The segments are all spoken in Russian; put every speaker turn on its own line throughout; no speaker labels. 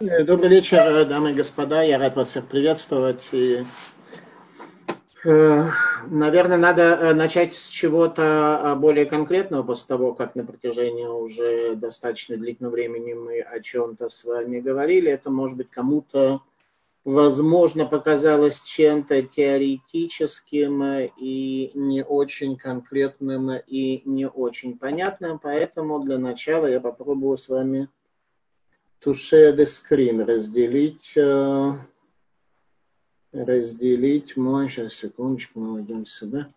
Э, добрый вечер, дамы и господа. Я рад вас всех приветствовать. И, э, наверное, надо э, начать с чего-то более конкретного после того, как на протяжении уже достаточно длительного времени мы о чем-то с вами говорили. Это, может быть, кому-то, возможно, показалось чем-то теоретическим и не очень конкретным и не очень понятным. Поэтому для начала я попробую с вами to share the screen, разделить, э, разделить мой, сейчас секундочку, мы идем сюда,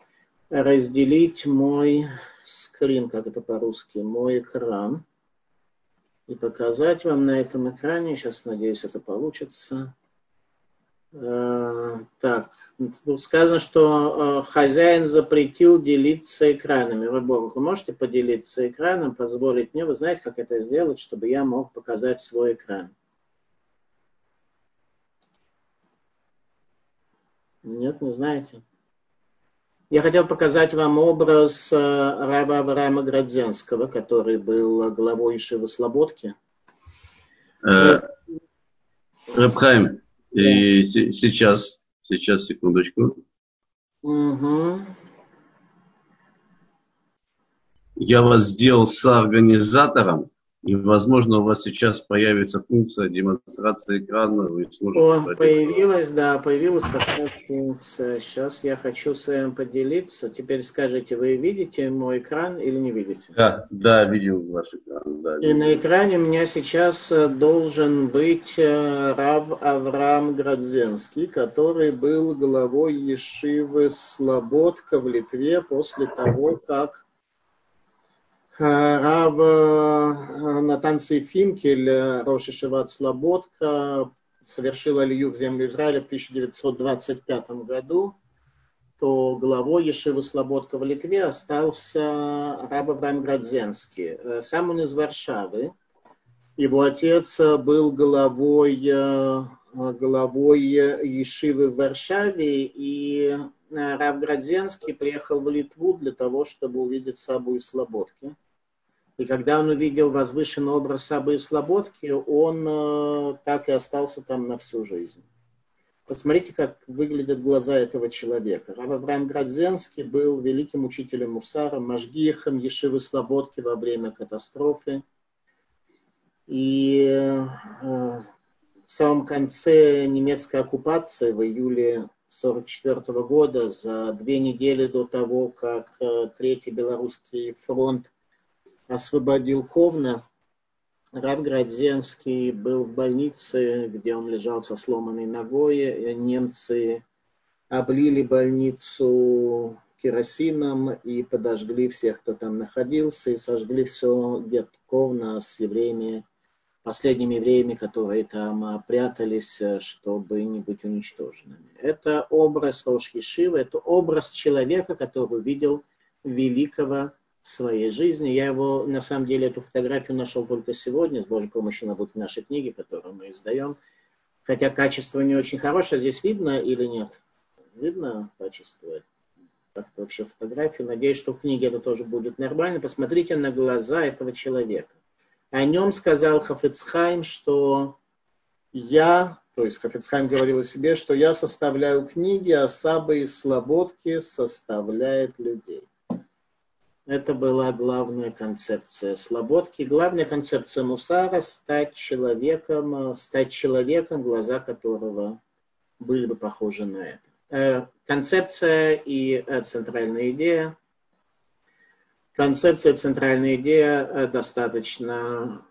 разделить мой скрин, как это по-русски, мой экран, и показать вам на этом экране, сейчас надеюсь это получится, Э, так, тут сказано, что э, хозяин запретил делиться экранами. Вы, Бог, вы можете поделиться экраном, позволить мне? Вы знаете, как это сделать, чтобы я мог показать свой экран? Нет, не знаете? Я хотел показать вам образ э, раба Авраама Градзенского, который был главой Ишивы Слободки.
Рабхайм, и сейчас, сейчас, секундочку.
Угу.
Я вас сделал с организатором, и, возможно, у вас сейчас появится функция демонстрации экрана. Вы
сможете О, появилась, да, появилась такая функция. Сейчас я хочу с вами поделиться. Теперь скажите, вы видите мой экран или не видите?
Да, да, видел ваш экран. Да,
и на экране у меня сейчас э, должен быть э, Рав Авраам Градзенский, который был главой Ешивы Слободка в Литве после того, как Рав э, Натан Финкель, э, Роши Шиват Слободка, совершил алию в землю Израиля в 1925 году, то главой Ешивы Слободка в Литве остался раб Авраам Градзенский. Э, сам он из Варшавы. Его отец был главой, главой Ешивы в Варшаве, и Рав Градзенский приехал в Литву для того, чтобы увидеть Сабу и Слободки. И когда он увидел возвышенный образ Сабы и Слободки, он э, так и остался там на всю жизнь. Посмотрите, как выглядят глаза этого человека. Рав Авраам Градзенский был великим учителем Мусара, Машгихом Ешивы Слободки во время катастрофы. И э, в самом конце немецкой оккупации в июле 1944 года, за две недели до того, как э, Третий Белорусский фронт освободил Ковна. Раб Градзенский был в больнице, где он лежал со сломанной ногой. Немцы облили больницу керосином и подожгли всех, кто там находился, и сожгли все где Ковна с евреями, последними евреями, которые там прятались, чтобы не быть уничтоженными. Это образ Рошки это образ человека, который увидел великого своей жизни. Я его, на самом деле, эту фотографию нашел только сегодня, с Божьей помощью она будет в нашей книге, которую мы издаем. Хотя качество не очень хорошее. Здесь видно или нет? Видно качество? Как-то вообще фотографию. Надеюсь, что в книге это тоже будет нормально. Посмотрите на глаза этого человека. О нем сказал Хафецхайм, что я, то есть Хафецхайм говорил о себе, что я составляю книги, а Саба из Слободки составляет людей. Это была главная концепция Слободки. Главная концепция Мусара – стать человеком, стать человеком, глаза которого были бы похожи на это. Э, концепция и э, центральная идея. Концепция, центральная идея э, достаточно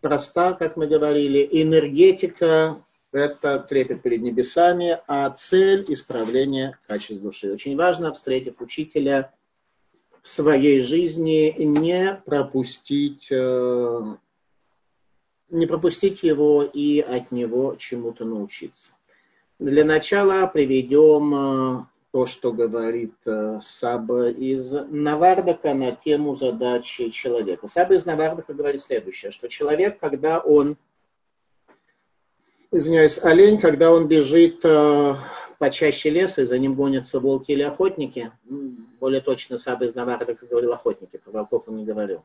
проста, как мы говорили. Энергетика – это трепет перед небесами, а цель – исправление качеств души. Очень важно, встретив учителя – в своей жизни не пропустить, э, не пропустить его и от него чему-то научиться. Для начала приведем э, то, что говорит э, Саба из Навардака на тему задачи человека. Саба из Навардака говорит следующее, что человек, когда он, извиняюсь, олень, когда он бежит почаще леса, и за ним гонятся волки или охотники. Более точно Саба из Навара, как говорил, охотники, про волков он не говорил.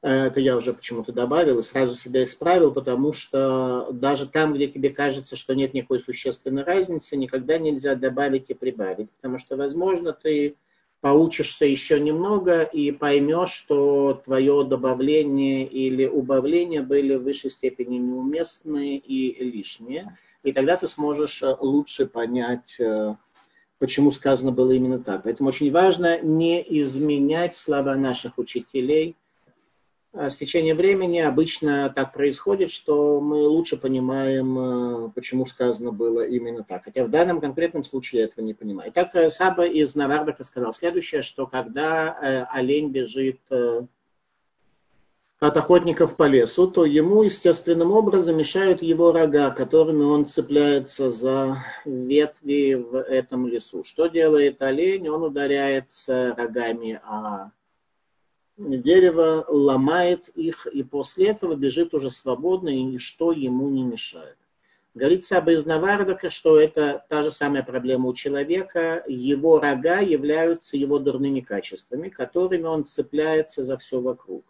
Это я уже почему-то добавил и сразу себя исправил, потому что даже там, где тебе кажется, что нет никакой существенной разницы, никогда нельзя добавить и прибавить, потому что, возможно, ты поучишься еще немного и поймешь, что твое добавление или убавление были в высшей степени неуместные и лишние. И тогда ты сможешь лучше понять, э, почему сказано было именно так. Поэтому очень важно не изменять слова наших учителей – с течением времени обычно так происходит, что мы лучше понимаем, э, почему сказано было именно так. Хотя в данном конкретном случае я этого не понимаю. Итак, э, Саба из Навардака сказал следующее, что когда э, олень бежит от охотников по лесу, то ему естественным образом мешают его рога, которыми он цепляется за ветви в этом лесу. Что делает олень? Он ударяется рогами о дерево, ломает их, и после этого бежит уже свободно, и ничто ему не мешает. Говорится об Изнавардака, что это та же самая проблема у человека. Его рога являются его дурными качествами, которыми он цепляется за все вокруг.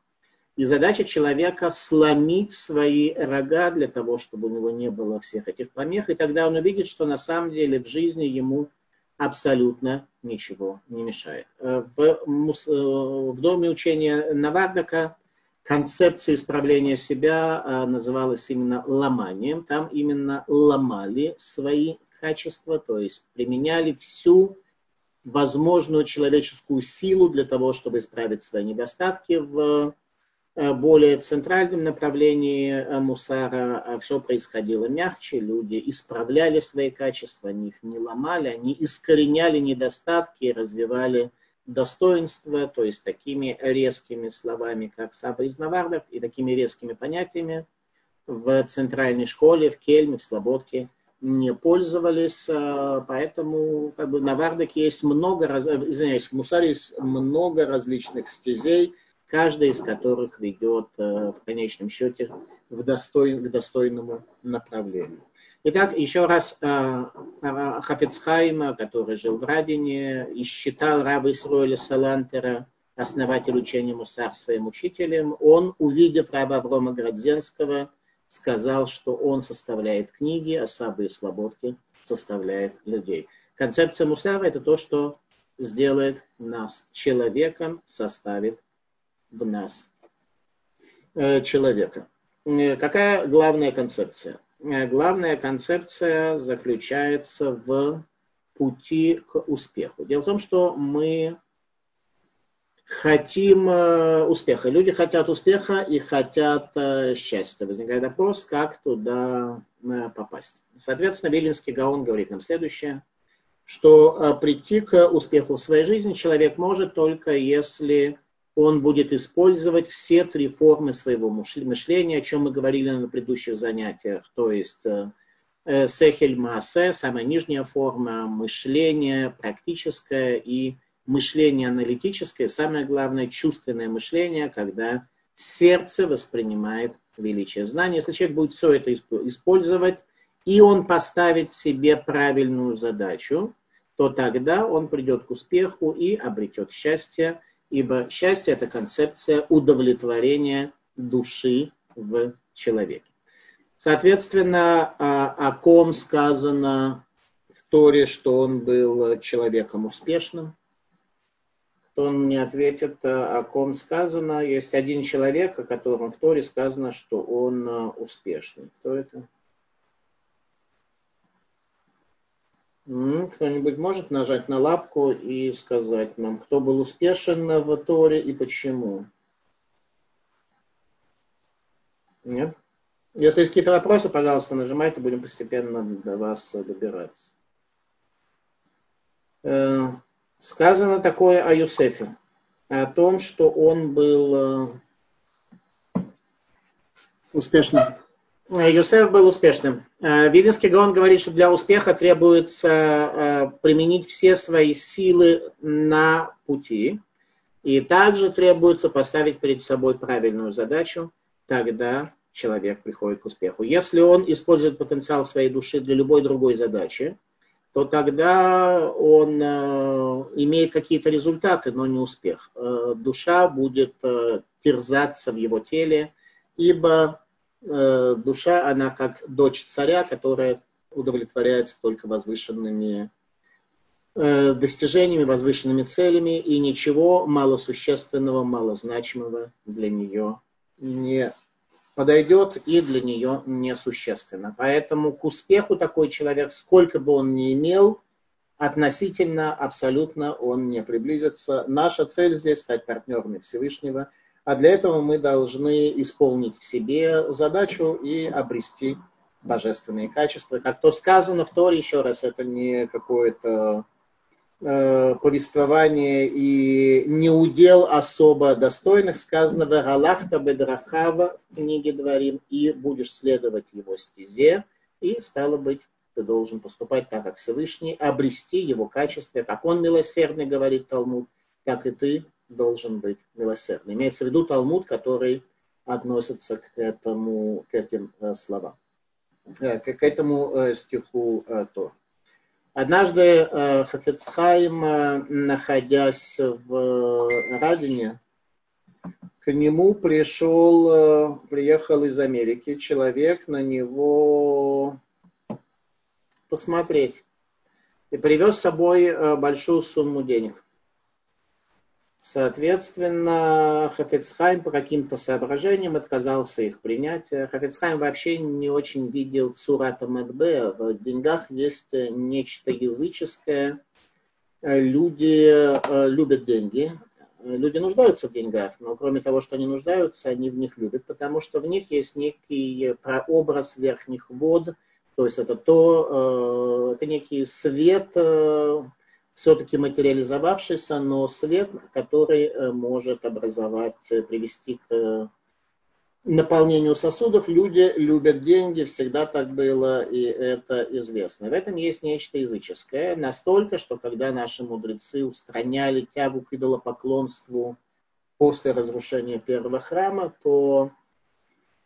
И задача человека сломить свои рога для того, чтобы у него не было всех этих помех. И тогда он увидит, что на самом деле в жизни ему абсолютно ничего не мешает. Э, в, э, в доме учения Навардака концепция исправления себя э, называлась именно ломанием. Там именно ломали свои качества, то есть применяли всю возможную человеческую силу для того, чтобы исправить свои недостатки в более центральном направлении э, мусара э, все происходило мягче, люди исправляли свои качества, они их не ломали, они искореняли недостатки, развивали достоинства, то есть такими резкими словами, как Саба и такими резкими понятиями в центральной школе, в Кельме, в Слободке не пользовались, поэтому как бы на Вардаке есть много, извиняюсь, в Мусаре есть много различных стезей, каждая из которых ведет э, в конечном счете в достой, к достойному направлению. Итак, еще раз э, Хафицхайма, который жил в Радине и считал раба Исроэля Салантера, основатель учения Мусар, своим учителем, он, увидев раба Аврома Градзенского, сказал, что он составляет книги, а Сабы и Слободки составляет людей. Концепция Мусара – это то, что сделает нас человеком, составит в нас э, человека. Э, какая главная концепция? Э, главная концепция заключается в пути к успеху. Дело в том, что мы хотим успеха. Люди хотят успеха и хотят счастья. Возникает вопрос, как туда попасть. Соответственно, Вилинский Гаон говорит нам следующее, что прийти к успеху в своей жизни человек может только если он будет использовать все три формы своего мышления, о чем мы говорили на предыдущих занятиях, то есть э, э, сехель маасе, самая нижняя форма мышления, практическое и мышление аналитическое, самое главное чувственное мышление, когда сердце воспринимает величие знания. Если человек будет все это использовать, и он поставит себе правильную задачу, то тогда он придет к успеху и обретет счастье, ибо счастье – это концепция удовлетворения души в человеке. Соответственно, а, о ком сказано в Торе, что он был человеком успешным? Кто мне ответит, о ком сказано? Есть один человек, о котором в Торе сказано, что он а, успешный. Кто это? Кто-нибудь может нажать на лапку и сказать нам, кто был успешен в Торе и почему? Нет? Если есть какие-то вопросы, пожалуйста, нажимайте, будем постепенно до вас добираться. Э, сказано такое о Юсефе, о том, что он был э, успешным. Юсеф был успешным. Э, Вилинский Гаон говорит, что для успеха требуется э, применить все свои силы на пути. И также требуется поставить перед собой правильную задачу, тогда человек приходит к успеху. Если он использует потенциал своей души для любой другой задачи, то тогда он э, имеет какие-то результаты, но не успех. Э, душа будет э, терзаться в его теле, ибо э, душа, она как дочь царя, которая удовлетворяется только возвышенными э, достижениями, возвышенными целями, и ничего малосущественного, малозначимого для нее не подойдет и для нее несущественно. Поэтому к успеху такой человек, сколько бы он ни имел, относительно, абсолютно он не приблизится. Наша цель здесь стать партнерами Всевышнего, а для этого мы должны исполнить в себе задачу и обрести божественные качества. Как то сказано в Торе, еще раз, это не какое-то Э, повествование и не удел особо достойных, сказано в Галахта Бедрахава в книге Дворим, и будешь следовать его стезе, и стало быть, ты должен поступать так, как Всевышний, обрести его качество, как он милосердный, говорит Талмуд, так и ты должен быть милосердный. Имеется в виду Талмуд, который относится к этому, к этим э, словам, э, к этому стиху Тор. Однажды э, Хафецхайм, э, находясь в Радине, к нему пришел, э, приехал из Америки человек на него посмотреть и привез с собой большую сумму денег. Соответственно, Хафецхайм по каким-то соображениям отказался их принять. Хафецхайм вообще не очень видел Цурата Медбе. В деньгах есть нечто языческое. Люди э, любят деньги. Люди нуждаются в деньгах, но кроме того, что они нуждаются, они в них любят, потому что в них есть некий прообраз верхних вод, то есть это то, э, это некий свет, э, все-таки материализовавшийся, но свет, который э, может образовать, э, привести к э, наполнению сосудов. Люди любят деньги, всегда так было, и это известно. В этом есть нечто языческое, настолько, что когда наши мудрецы устраняли тягу к идолопоклонству после разрушения первого храма, то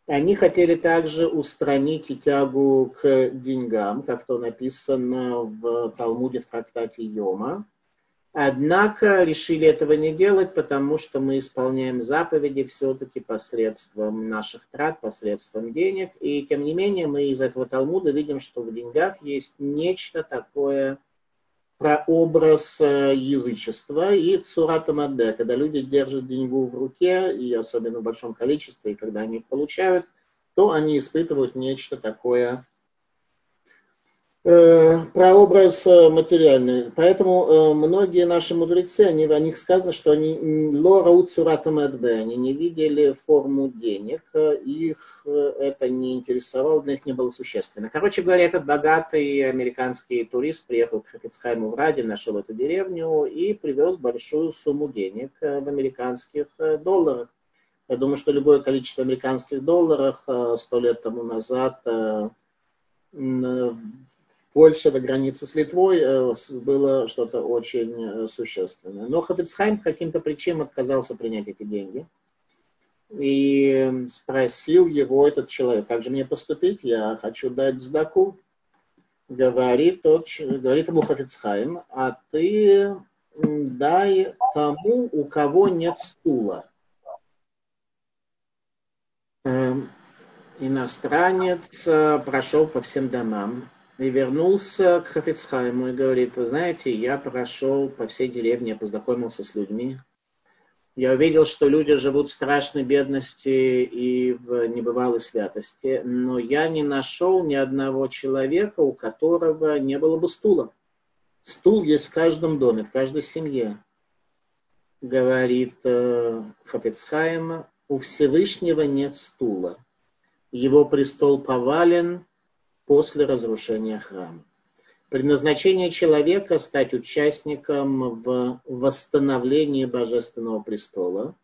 они хотели также устранить тягу к деньгам, как то написано в Талмуде в трактате Йома. Однако решили этого не делать, потому что мы исполняем заповеди все-таки посредством наших трат, посредством денег. И тем не менее мы из этого Талмуда видим, что в деньгах есть нечто такое, прообраз э, язычества и цурата мадде, когда люди держат деньгу в руке, и особенно в большом количестве, и когда они их получают, то они испытывают нечто такое прообраз э, материальный. Поэтому э, многие наши мудрецы, они, о них сказано, что они лора уцуратам они не видели форму денег, их это не интересовало, для них не было существенно. Короче говоря, этот богатый американский турист приехал к Хафицхайму в Раде, нашел эту деревню и привез большую сумму денег в американских долларах. Я думаю, что любое количество американских долларов сто лет тому назад Польша до границы с Литвой э, было что-то очень э, существенное. Но Хафицхайм по каким-то причинам отказался принять эти деньги. И спросил его этот человек, как же мне поступить, я хочу дать сдаку. Говорит, тот, говорит ему Хафицхайм, а ты дай тому, у кого нет стула. Эм, иностранец э, прошел по всем домам, и вернулся к Хафицхайму и говорит, вы знаете, я прошел по всей деревне, познакомился с людьми. Я увидел, что люди живут в страшной бедности и в небывалой святости, но я не нашел ни одного человека, у которого не было бы стула. Стул есть в каждом доме, в каждой семье. Говорит э, у Всевышнего нет стула. Его престол повален, после разрушения храма. Предназначение человека – стать участником в восстановлении Божественного престола.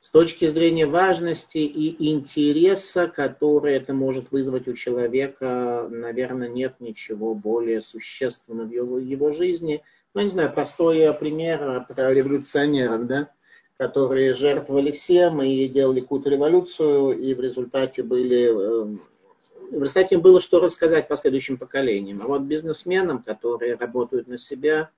С точки зрения важности и интереса, который это может вызвать у человека, наверное, нет ничего более существенного в его, его жизни. Ну, не знаю, простой пример про революционеров, да, которые жертвовали всем и делали какую-то революцию, и в результате были в результате им было что рассказать последующим поколениям. А вот бизнесменам, которые работают на себя,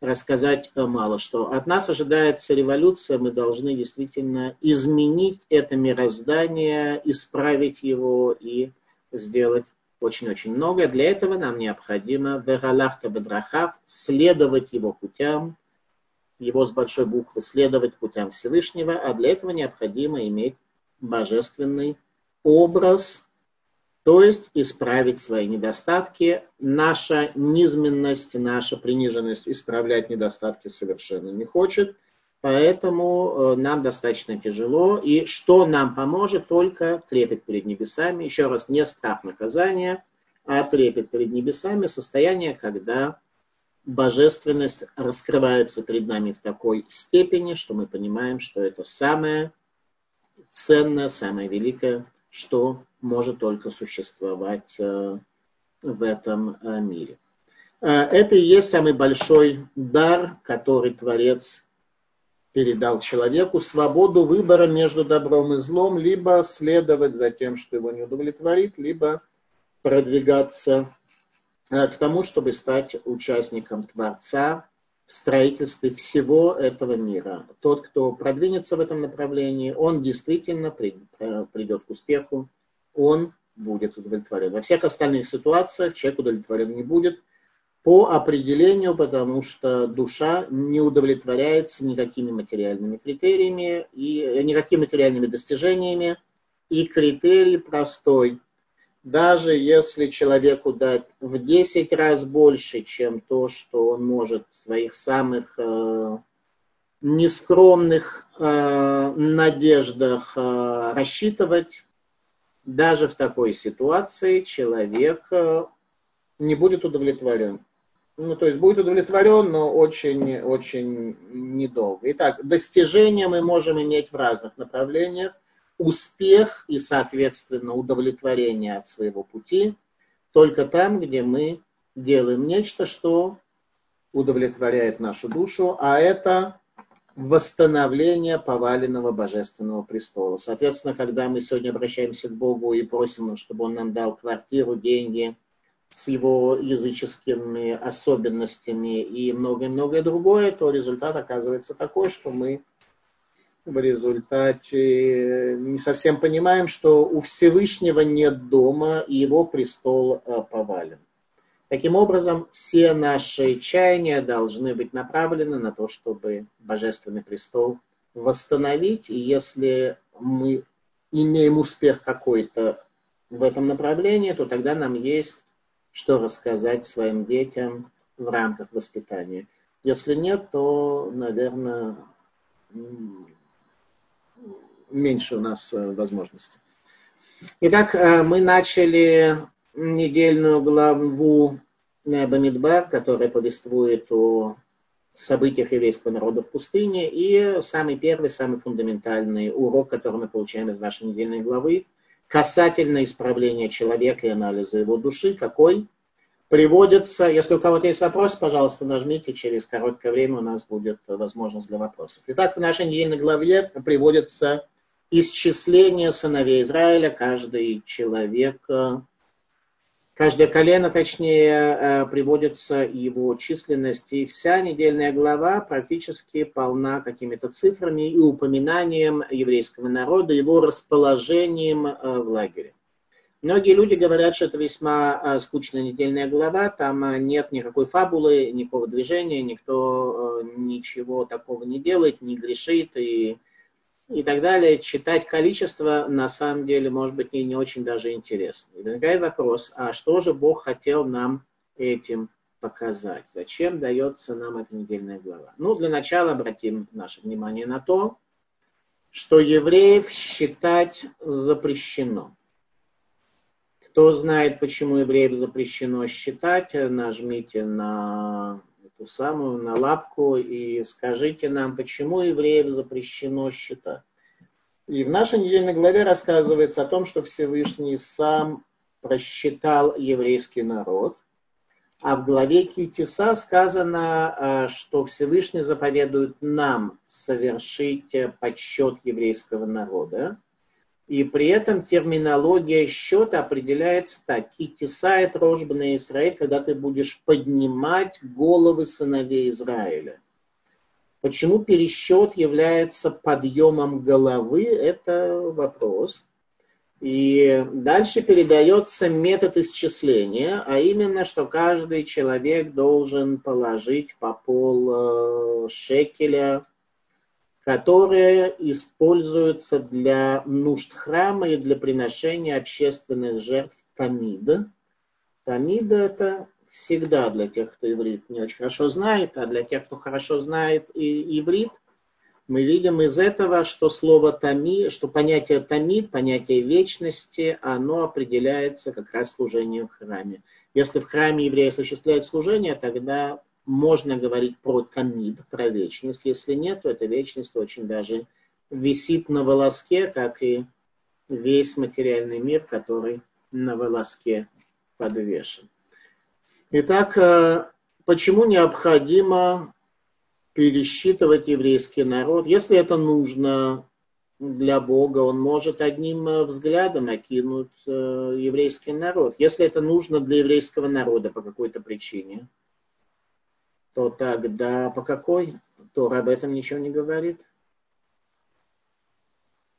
рассказать мало что. От нас ожидается революция, мы должны действительно изменить это мироздание, исправить его и сделать очень-очень многое. Для этого нам необходимо вералахта бедрахав, следовать его путям, его с большой буквы следовать путям Всевышнего, а для этого необходимо иметь божественный образ, то есть исправить свои недостатки. Наша низменность, наша приниженность исправлять недостатки совершенно не хочет, поэтому э, нам достаточно тяжело. И что нам поможет? Только трепет перед небесами. Еще раз, не страх наказания, а трепет перед небесами, состояние, когда божественность раскрывается перед нами в такой степени, что мы понимаем, что это самое ценное, самое великое, что может только существовать э, в этом э, мире. Э, это и есть самый большой дар, который Творец передал человеку, свободу выбора между добром и злом, либо следовать за тем, что его не удовлетворит, либо продвигаться к тому, чтобы стать участником Творца, в строительстве всего этого мира. Тот, кто продвинется в этом направлении, он действительно э, придет к успеху, он будет удовлетворен. Во всех остальных ситуациях человек удовлетворен не будет по определению, потому что душа не удовлетворяется никакими материальными критериями и э, никакими материальными достижениями. И критерий простой даже если человеку дать в 10 раз больше, чем то, что он может в своих самых э, нескромных э, надеждах э, рассчитывать, даже в такой ситуации человек э, не будет удовлетворен. Ну, то есть будет удовлетворен, но очень-очень недолго. Итак, достижения мы можем иметь в разных направлениях успех и, соответственно, удовлетворение от своего пути только там, где мы делаем нечто, что удовлетворяет нашу душу, а это восстановление поваленного божественного престола. Соответственно, когда мы сегодня обращаемся к Богу и просим, чтобы Он нам дал квартиру, деньги с его языческими особенностями и многое-многое другое, то результат оказывается такой, что мы в результате не совсем понимаем, что у Всевышнего нет дома, и его престол э, повален. Таким образом, все наши чаяния должны быть направлены на то, чтобы Божественный престол восстановить. И если мы имеем успех какой-то в этом направлении, то тогда нам есть что рассказать своим детям в рамках воспитания. Если нет, то, наверное, меньше у нас э, возможностей. Итак, э, мы начали недельную главу Бамидбар, которая повествует о событиях еврейского народа в пустыне. И самый первый, самый фундаментальный урок, который мы получаем из нашей недельной главы, касательно исправления человека и анализа его души, какой приводится, если у кого-то есть вопрос, пожалуйста, нажмите, через короткое время у нас будет возможность для вопросов. Итак, в нашей недельной главе приводится исчисление сыновей Израиля, каждый человек, э, каждое колено, точнее, э, приводится его численность. И вся недельная глава практически полна какими-то цифрами и упоминанием еврейского народа, его расположением э, в лагере. Многие люди говорят, что это весьма скучная недельная глава, там нет никакой фабулы, никакого движения, никто ничего такого не делает, не грешит и и так далее, читать количество на самом деле может быть не, не очень даже интересно. И возникает вопрос, а что же Бог хотел нам этим показать? Зачем дается нам эта недельная глава? Ну, для начала обратим наше внимание на то, что евреев считать запрещено. Кто знает, почему евреев запрещено считать, нажмите на ту самую на лапку и скажите нам, почему евреев запрещено считать. И в нашей недельной главе рассказывается о том, что Всевышний сам просчитал еврейский народ, а в главе Китиса сказано, э, что Всевышний заповедует нам совершить подсчет еврейского народа. И при этом терминология счета определяется так. Китисает рожбный Израиль, когда ты будешь поднимать головы сыновей Израиля. Почему пересчет является подъемом головы, это вопрос. И дальше передается метод исчисления, а именно, что каждый человек должен положить по пол э, шекеля которые используются для нужд храма и для приношения общественных жертв Тамида. Тамида – это всегда для тех, кто иврит не очень хорошо знает, а для тех, кто хорошо знает и иврит, мы видим из этого, что слово тами, что понятие тамид, понятие вечности, оно определяется как раз служением в храме. Если в храме евреи осуществляют служение, тогда можно говорить про тамид, про вечность. Если нет, то эта вечность очень даже висит на волоске, как и весь материальный мир, который на волоске подвешен. Итак, э, почему необходимо пересчитывать еврейский народ? Если это нужно для Бога, он может одним э, взглядом окинуть э, еврейский народ. Если это нужно для еврейского народа по какой-то причине – то тогда по какой? Тора об этом ничего не говорит.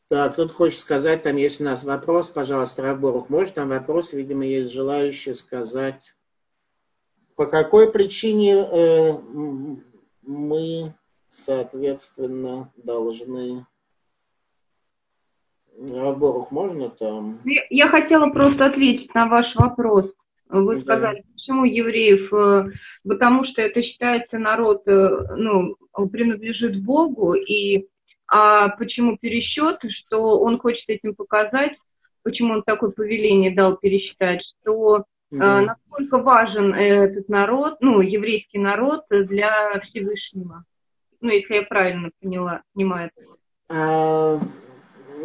Так, тут хочет сказать, там есть у нас вопрос, пожалуйста, Раборух, может там вопрос, видимо, есть желающие сказать, по какой причине э, мы, соответственно, должны... Раборух, можно там?
Я, я хотела просто ответить на ваш вопрос. Вы сказали, почему евреев? Э, потому что это считается народ, э, ну, принадлежит Богу, и а почему пересчет, что он хочет этим показать, почему он такое повеление дал пересчитать, что mm-hmm. насколько важен этот народ, ну, еврейский народ для Всевышнего. Ну, если я правильно поняла, понимаю.
А,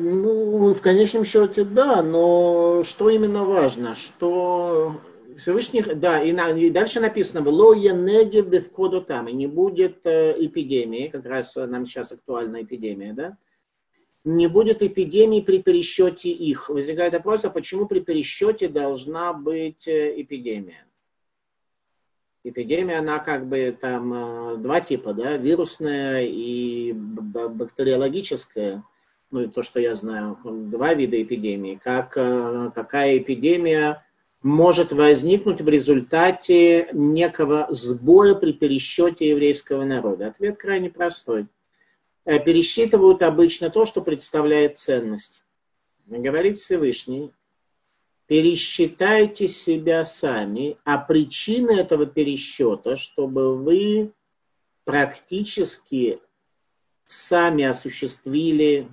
ну, в конечном счете, да, но что именно важно, что Всевышний, да, и, на, и дальше написано, «Ло янеге бевкоду там», и не будет э, эпидемии, как раз нам сейчас актуальна эпидемия, да, не будет эпидемии при пересчете их. Возникает вопрос, а почему при пересчете должна быть э, эпидемия? Эпидемия, она как бы там э, два типа, да, вирусная и бактериологическая, ну и то, что я знаю, два вида эпидемии. Как, э, какая эпидемия может возникнуть в результате некого сбоя при пересчете еврейского народа? Ответ крайне простой. Э, пересчитывают обычно то, что представляет ценность. Говорит Всевышний, пересчитайте себя сами, а причина этого пересчета, чтобы вы практически сами осуществили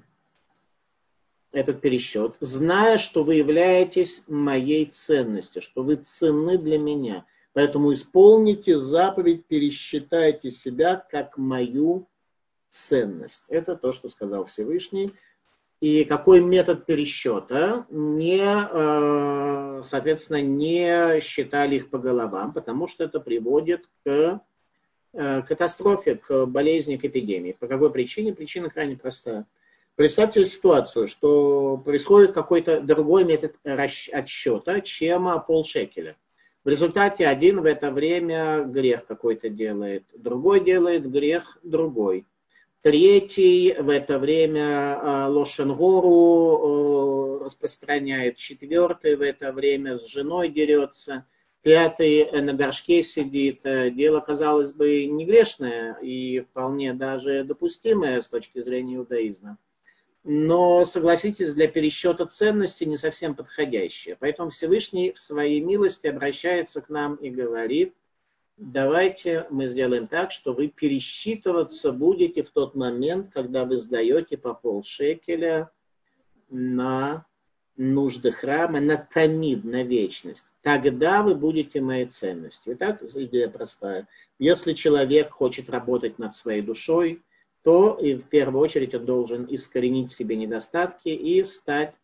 этот пересчет, зная, что вы являетесь моей ценностью, что вы ценны для меня. Поэтому исполните заповедь, пересчитайте себя как мою ценность. Это то, что сказал Всевышний. И какой метод пересчета? Не, э, соответственно, не считали их по головам, потому что это приводит к э, катастрофе, к болезни, к эпидемии. По какой причине? Причина крайне простая – Представьте ситуацию, что происходит какой-то другой метод отсчета, чем полшекеля. В результате один в это время грех какой-то делает, другой делает грех другой. Третий в это время а, лошенгору распространяет, четвертый в это время с женой дерется, пятый на горшке сидит. Э, дело, казалось бы, не грешное и вполне даже допустимое с точки зрения иудаизма но, согласитесь, для пересчета ценностей не совсем подходящее. Поэтому Всевышний в своей милости обращается к нам и говорит, давайте мы сделаем так, что вы пересчитываться будете в тот момент, когда вы сдаете по полшекеля на нужды храма, на тамид, на вечность. Тогда вы будете моей ценностью. Итак, идея простая. Если человек хочет работать над своей душой, то и в первую очередь он должен искоренить в себе недостатки и стать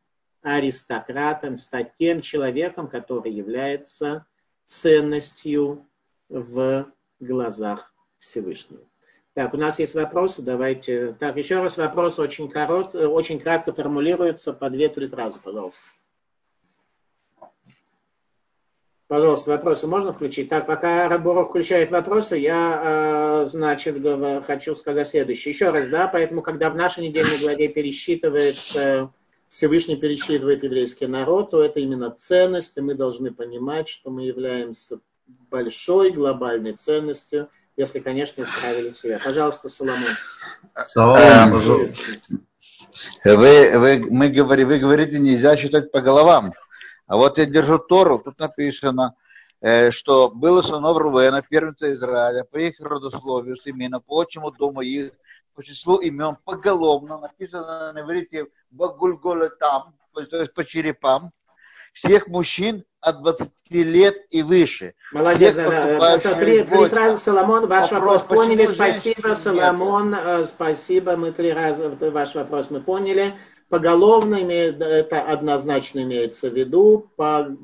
аристократом, стать тем человеком, который является ценностью в глазах Всевышнего. Так, у нас есть вопросы, давайте. Так, еще раз вопрос очень, корот, очень кратко формулируется по две-три фразы, пожалуйста. Пожалуйста, вопросы можно включить? Так, пока Рабуров включает вопросы, я, э, значит, хочу сказать следующее. Еще раз, да, поэтому, когда в нашей недельной главе пересчитывается, Всевышний пересчитывает еврейский народ, то это именно ценность, и мы должны понимать, что мы являемся большой глобальной ценностью, если, конечно, исправили себя. Пожалуйста, Соломон.
Соломон, вы, вы, мы говорим, вы говорите, нельзя считать по головам. А вот я держу Тору, тут написано, э, что было сынов Рувена, первенца Израиля, по их родословию, семейно, по отчему дому их, по числу имен поголовно, написано на иврите Багульголетам, то есть по черепам, всех мужчин от 20 лет и выше.
Молодец. Три, три фразы, Соломон, ваш вопрос, вопрос поняли. Спасибо, Соломон, нет? Э, спасибо. Мы три раза ваш вопрос мы поняли. Поголовно имеет, это однозначно имеется в виду по,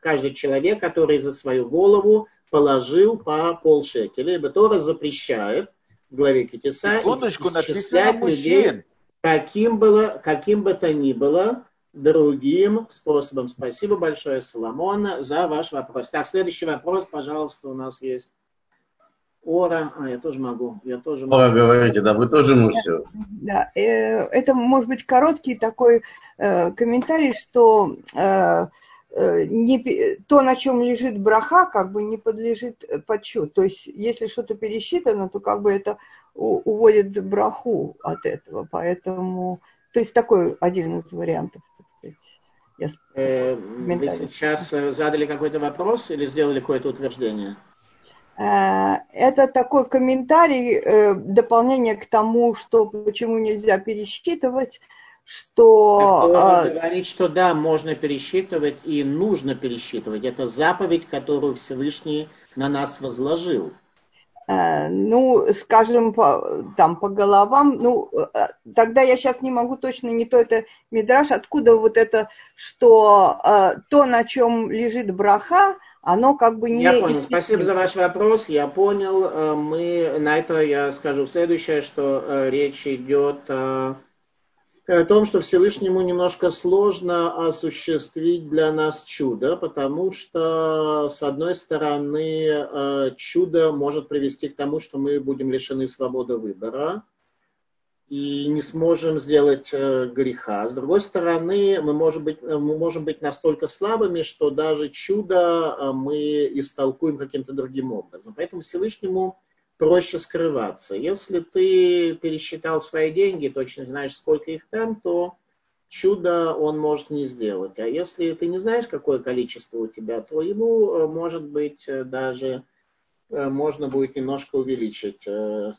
каждый человек, который за свою голову положил по полшекеля. Ибо Тора запрещает в главе Китиса исчислять людей, каким, было, каким бы то ни было, другим способом. Спасибо большое, Соломон, за ваш вопрос. Так, следующий вопрос, пожалуйста, у нас есть. Ора, а я тоже могу, я тоже могу.
Ора, говорите, да, вы тоже можете.
Да, э, это может быть короткий такой э, комментарий, что э, не, то, на чем лежит браха, как бы не подлежит подсчет. То есть, если что-то пересчитано, то как бы это уводит браху от этого. Поэтому, то есть такой один из вариантов.
Я... Вы сейчас задали какой-то вопрос или сделали какое-то утверждение?
Э, это такой комментарий, э, дополнение к тому, что почему нельзя пересчитывать, что...
Кто говорит, что да, можно пересчитывать и нужно пересчитывать. Это заповедь, которую Всевышний на нас возложил.
Э, ну, скажем, по, там по головам, ну, тогда я сейчас не могу точно, не то это мидраж, откуда вот это, что то, на чем лежит браха, оно как бы не...
Я понял. Спасибо за ваш вопрос. Я понял. Э, мы на это я скажу следующее, что э, речь идет о том, что Всевышнему немножко сложно осуществить для нас чудо, потому что, с одной стороны, э, чудо может привести к тому, что мы будем лишены свободы выбора, и не сможем сделать э, греха. С другой стороны, мы можем быть, э, мы можем быть настолько слабыми, что даже чудо э, мы истолкуем каким-то другим образом. Поэтому Всевышнему проще скрываться. Если ты пересчитал свои деньги, точно знаешь, сколько их там, то чудо он может не сделать. А если ты не знаешь, какое количество у тебя, то ему может быть даже можно будет немножко увеличить э,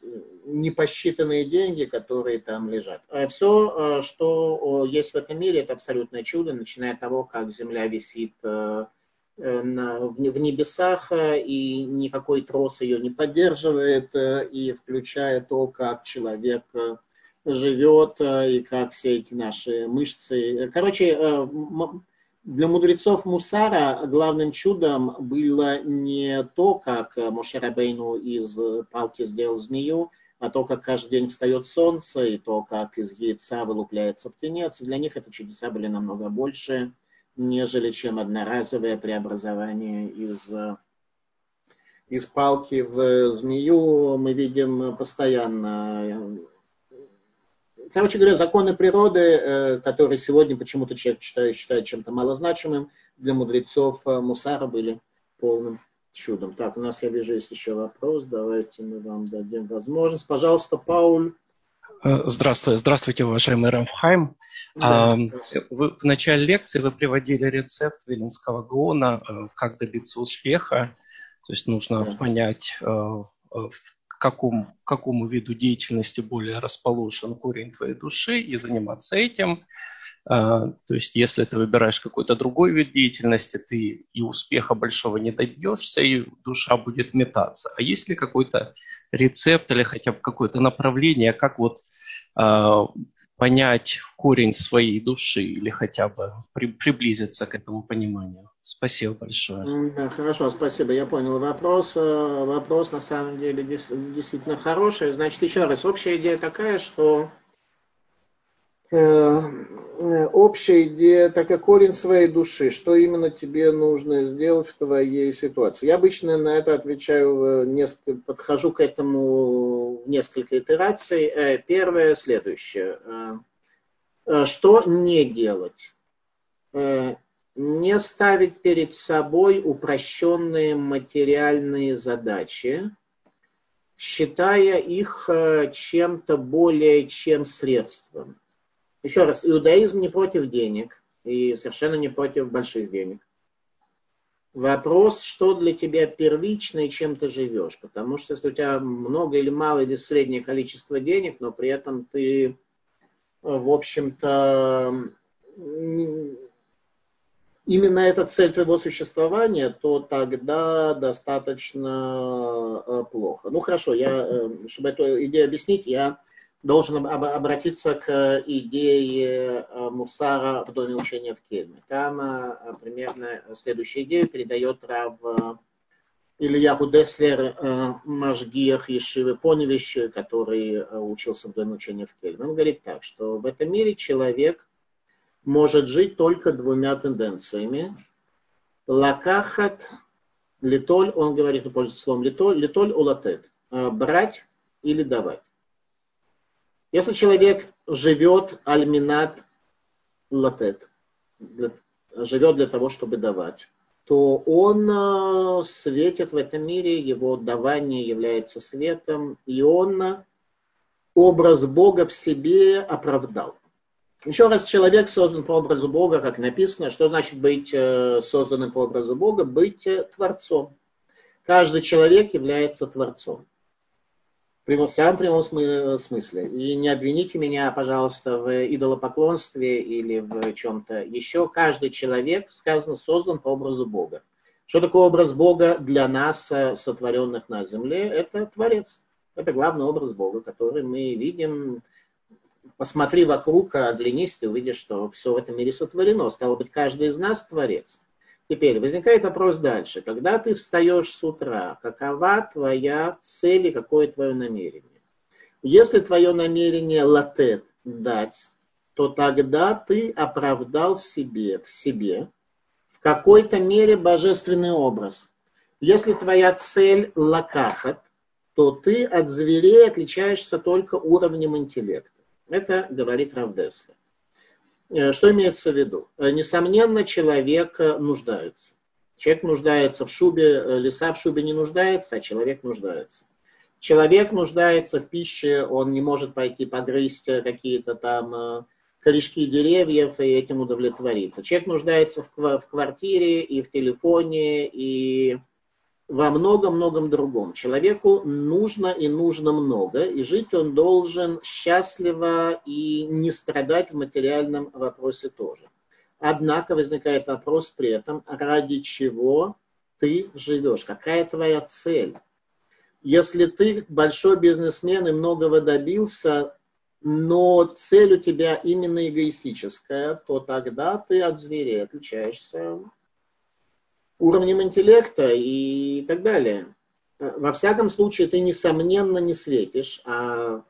непосчитанные деньги, которые там лежат. А все, э, что есть в этом мире, это абсолютное чудо, начиная от того, как Земля висит в небесах, и никакой трос ее не поддерживает, и включая то, как человек живет, и как все эти наши мышцы. Короче, для мудрецов Мусара главным чудом было не то, как Мошерабейну из палки сделал змею, а то, как каждый день встает солнце, и то, как из яйца вылупляется птенец. Для них это чудеса были намного больше, нежели чем одноразовое преобразование из, из палки в змею. Мы видим постоянно короче говоря, законы природы, э, которые сегодня почему-то человек считает, считает чем-то малозначимым, для мудрецов э, Мусара были полным чудом. Так, у нас, я вижу, есть еще вопрос. Давайте мы вам дадим возможность. Пожалуйста, Пауль.
Э, здравствуйте, здравствуйте, уважаемый Рамхайм. Да, вы, в начале лекции вы приводили рецепт Виленского Гона, как добиться успеха. То есть нужно да. понять, какому, какому виду деятельности более расположен корень твоей души и заниматься этим. А, то есть, если ты выбираешь какой-то другой вид деятельности, ты и успеха большого не добьешься, и душа будет метаться. А есть ли какой-то рецепт или хотя бы какое-то направление, как вот а, понять корень своей души или хотя бы при, приблизиться к этому пониманию. Спасибо большое.
Да, хорошо, спасибо. Я понял вопрос. Э, вопрос на самом деле действительно хороший. Значит, еще раз, общая идея такая, что общая идея, так как корень своей души, что именно тебе нужно сделать в твоей ситуации. Я обычно на это отвечаю, несколько, подхожу к этому в несколько итераций. Первое, следующее. Что не делать? не ставить перед собой упрощенные материальные задачи, считая их э, чем-то более чем средством. Еще раз, иудаизм не против денег и совершенно не против больших денег. Вопрос, что для тебя первично и чем ты живешь. Потому что если у тебя много или мало или среднее количество денег, но при этом ты, в общем-то, именно эта цель твоего существования, то тогда достаточно э, плохо. Ну хорошо, я, э, чтобы эту идею объяснить, я должен обратиться к идее э, Мусара в Доме учения в Кельме. Там примерно следующую идею передает Рав Ильяху Деслер Машгиях Ешивы Поневищ, который учился в Доме учения в Кельме. Он говорит так, что в этом мире человек – может жить только двумя тенденциями. Лакахат, литоль, он говорит, пользуется словом литоль, литоль улатет, э, брать или давать. Если человек живет альминат латет, живет для того, чтобы давать, то он э, светит в этом мире, его давание является светом, и он образ Бога в себе оправдал. Еще раз, человек создан по образу Бога, как написано. Что значит быть э, созданным по образу Бога? Быть э, творцом. Каждый человек является творцом. В самом прямом смысле. И не обвините меня, пожалуйста, в идолопоклонстве или в чем-то еще. Каждый человек, сказано, создан по образу Бога. Что такое образ Бога для нас, э, сотворенных на земле? Это Творец. Это главный образ Бога, который мы видим посмотри вокруг, оглянись, ты увидишь, что все в этом мире сотворено. Стало быть, каждый из нас творец. Теперь возникает вопрос дальше. Когда ты встаешь с утра, какова твоя цель и какое твое намерение? Если твое намерение латет дать, то тогда ты оправдал себе, в себе в какой-то мере божественный образ. Если твоя цель лакахат, то ты от зверей отличаешься только уровнем интеллекта. Это говорит Равдеска. Э, что имеется в виду? Э, несомненно, человек э, нуждается. Человек нуждается в шубе, лиса в шубе не нуждается, а человек нуждается. Человек нуждается в пище, он не может пойти погрызть какие-то там корешки деревьев и этим удовлетвориться. Человек нуждается в квартире и в телефоне, и во многом-многом другом. Человеку нужно и нужно много, и жить он должен счастливо и не страдать в материальном вопросе тоже. Однако возникает вопрос при этом, ради чего ты живешь, какая твоя цель. Если ты большой бизнесмен и многого добился, но цель у тебя именно эгоистическая, то тогда ты от зверей отличаешься уровнем интеллекта и так далее. Во всяком случае, ты, несомненно, не светишь, а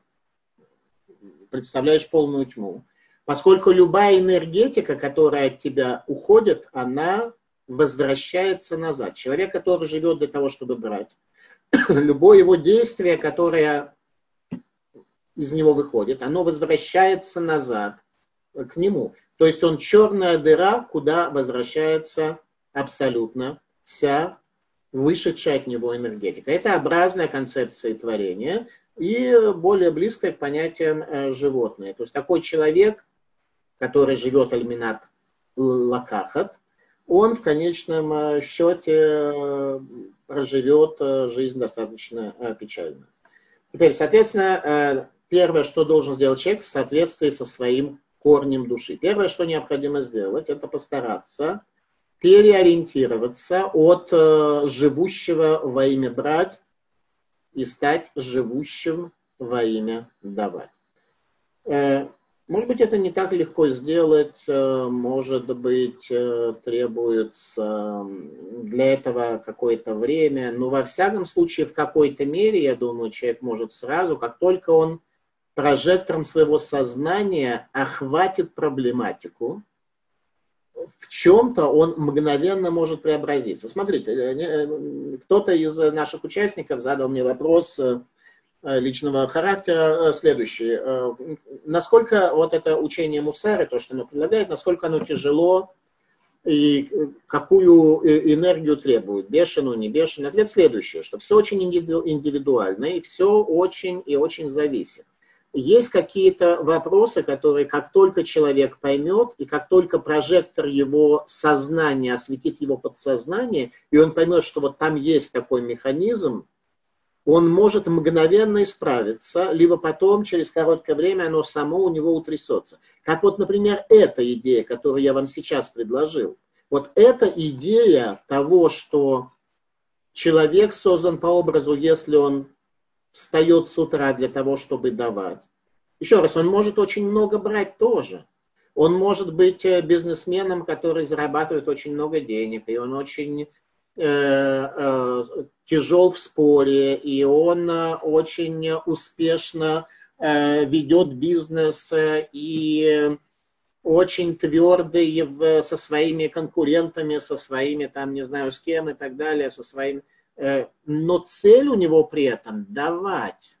представляешь полную тьму. Поскольку любая энергетика, которая от тебя уходит, она возвращается назад. Человек, который живет для того, чтобы брать, любое его действие, которое из него выходит, оно возвращается назад к нему. То есть он черная дыра, куда возвращается абсолютно вся вышедшая от него энергетика. Это образная концепция творения и более близкая к понятиям э, животные. То есть такой человек, который живет альминат лакахат, он в конечном э, счете э, проживет жизнь достаточно печально. Теперь, соответственно, первое, что должен сделать человек в соответствии со своим корнем души. Первое, что необходимо сделать, это постараться переориентироваться от э, живущего во имя брать и стать живущим во имя давать. Э, Может быть, это не так легко сделать, э, может быть, требуется для этого какое-то время, но во всяком случае, в какой-то мере, я думаю, человек может сразу, как только он прожектором своего сознания охватит проблематику, в чем-то он мгновенно может преобразиться. Смотрите, э, кто-то из наших участников задал мне вопрос, Э, личного характера э, следующий. Э, насколько вот это учение Мусары, то, что оно предлагает, насколько оно тяжело и какую энергию требует, бешеную, не бешеную. Ответ следующий, что все очень индивидуально и все очень и очень зависит. Есть какие-то вопросы, которые как только человек поймет, и как только прожектор его сознания осветит его подсознание, и он поймет, что вот там есть такой механизм, он может мгновенно исправиться, либо потом, через короткое время, оно само у него утрясется. Как вот, например, эта идея, которую я вам сейчас предложил. Вот эта идея того, что человек создан по образу, если он встает с утра для того, чтобы давать. Еще раз, он может очень много брать тоже. Он может быть э, бизнесменом, который зарабатывает очень много денег, и он очень Э, э, тяжел в споре, и он очень успешно ведет бизнес и очень твердый в, со своими конкурентами, со своими, там, не знаю, с кем и так далее, со своим... Но цель у него при этом давать.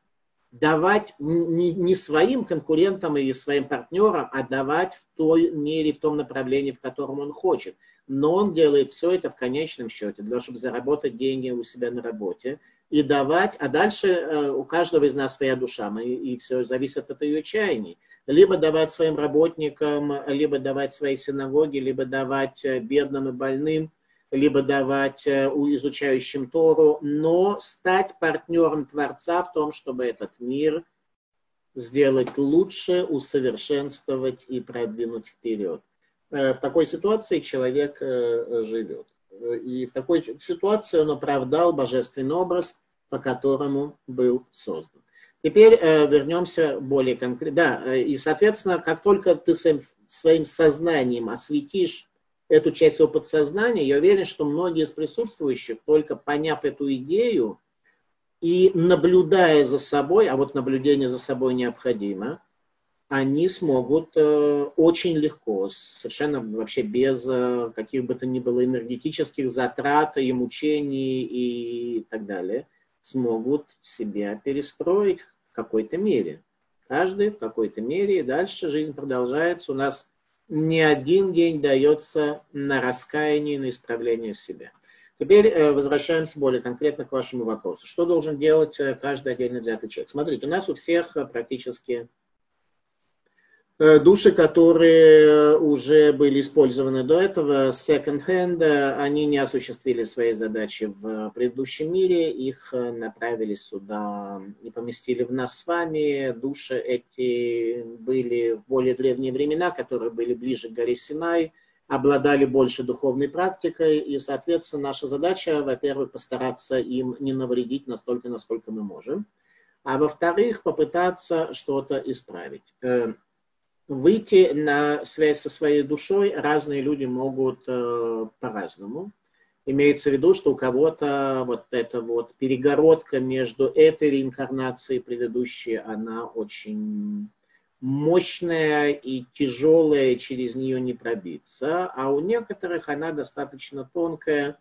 Давать не, своим конкурентам или своим партнерам, а давать в той мере, в том направлении, в котором он хочет но он делает все это в конечном счете, для того, чтобы заработать деньги у себя на работе и давать, а дальше э, у каждого из нас своя душа, мы, и все зависит от ее чаяний. Либо давать своим работникам, либо давать своей синагоге, либо давать э, бедным и больным, либо давать э, изучающим Тору, но стать партнером Творца в том, чтобы этот мир сделать лучше, усовершенствовать и продвинуть вперед. Э, в такой ситуации человек э, живет. И в такой ситуации он оправдал божественный образ, по которому был создан. Теперь вернемся более конкретно. Да, и, соответственно, как только ты своим сознанием осветишь эту часть своего подсознания, я уверен, что многие из присутствующих, только поняв эту идею и наблюдая за собой, а вот наблюдение за собой необходимо, они смогут э, очень легко, совершенно вообще без э, каких бы то ни было энергетических затрат и мучений и так далее, смогут себя перестроить в какой-то мере. Каждый в какой-то мере, и дальше жизнь продолжается. У нас не один день дается на раскаяние, на исправление себя. Теперь э, возвращаемся более конкретно к вашему вопросу. Что должен делать каждый отдельно взятый человек? Смотрите, у нас у всех практически Э, души, которые уже были использованы до этого, second hand, они не осуществили свои задачи в предыдущем мире, их направили сюда и поместили в нас с вами. Души эти были в более древние времена, которые были ближе к горе Синай, обладали больше духовной практикой, и, соответственно, наша задача, во-первых, постараться им не навредить настолько, насколько мы можем, а во-вторых, попытаться что-то исправить. Выйти на связь со своей душой разные люди могут э, по-разному. Имеется в виду, что у кого-то вот эта вот перегородка между этой реинкарнацией и предыдущей, она очень мощная и тяжелая, через нее не пробиться, а у некоторых она достаточно тонкая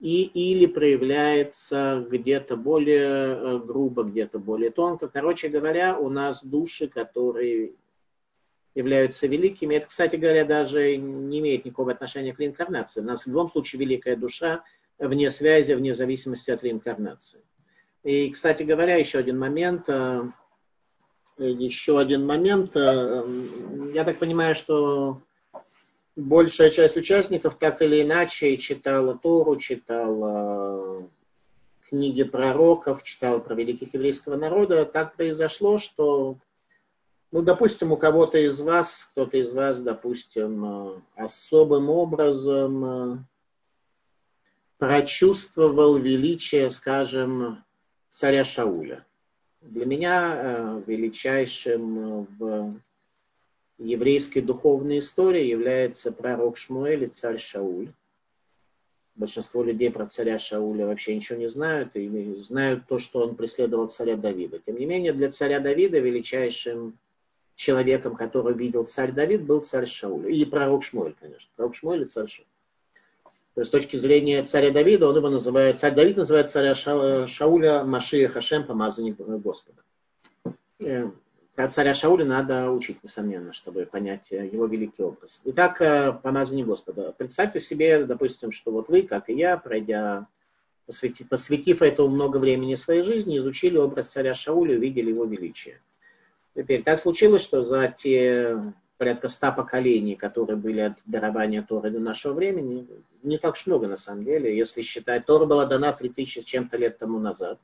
и или проявляется где-то более э, грубо, где-то более тонко. Короче говоря, у нас души, которые являются великими. Это, кстати говоря, даже не имеет никакого отношения к реинкарнации. У нас в любом случае великая душа вне связи, вне зависимости от реинкарнации. И, кстати говоря, еще один момент, э, еще один момент. Э, я так понимаю, что большая часть участников так или иначе читала Тору, читала книги пророков, читала про великих еврейского народа. Так произошло, что ну, допустим, у кого-то из вас, кто-то из вас, допустим, э, особым образом э, прочувствовал величие, скажем, царя Шауля. Для меня э, величайшим в еврейской духовной истории является пророк Шмуэль и царь Шауль. Большинство людей про царя Шауля вообще ничего не знают и знают то, что он преследовал царя Давида. Тем не менее, для царя Давида величайшим человеком, который видел царь Давид, был царь Шауль. И пророк Шмуэль, конечно. Пророк Шмуэль и царь Шауль. То есть с точки зрения царя Давида, он его называет, царь Давид называет царя Шауля Машия Хашем, помазанник Господа. Э, про царя Шауля надо учить, несомненно, чтобы понять э, его великий образ. Итак, э, помазание Господа. Представьте себе, допустим, что вот вы, как и я, пройдя, посвятив, посвятив этому много времени своей жизни, изучили образ царя Шауля увидели его величие. Теперь так случилось, что за те порядка ста поколений, которые были от дарования Торы до нашего времени, не так уж много на самом деле. Если считать, Тора была дана 3000 с чем-то лет тому назад.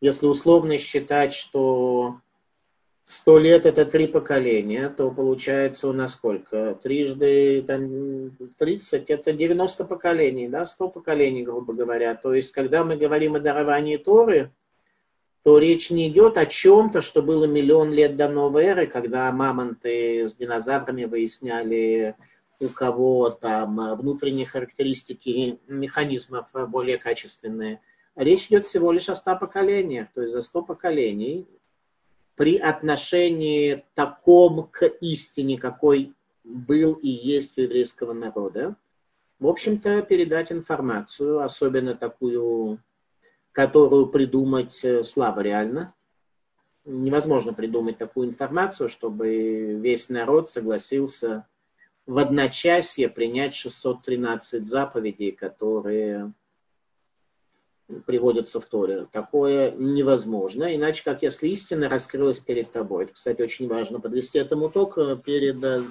Если условно считать, что Сто лет это три поколения, то получается у нас сколько? Трижды там, 30, это 90 поколений, да, 100 поколений, грубо говоря. То есть, когда мы говорим о даровании Торы, то речь не идет о чем-то, что было миллион лет до новой эры, когда мамонты с динозаврами выясняли, у кого там внутренние характеристики механизмов более качественные. Речь идет всего лишь о 100 поколениях, то есть за 100 поколений при отношении таком к истине, какой был и есть у еврейского народа, в общем-то, передать информацию, особенно такую, которую придумать э, слабо реально. Невозможно придумать такую информацию, чтобы весь народ согласился в одночасье принять 613 заповедей, которые приводятся в Торе. Такое невозможно, иначе как если истина раскрылась перед тобой. Это, кстати, очень важно подвести этому итог э, перед э,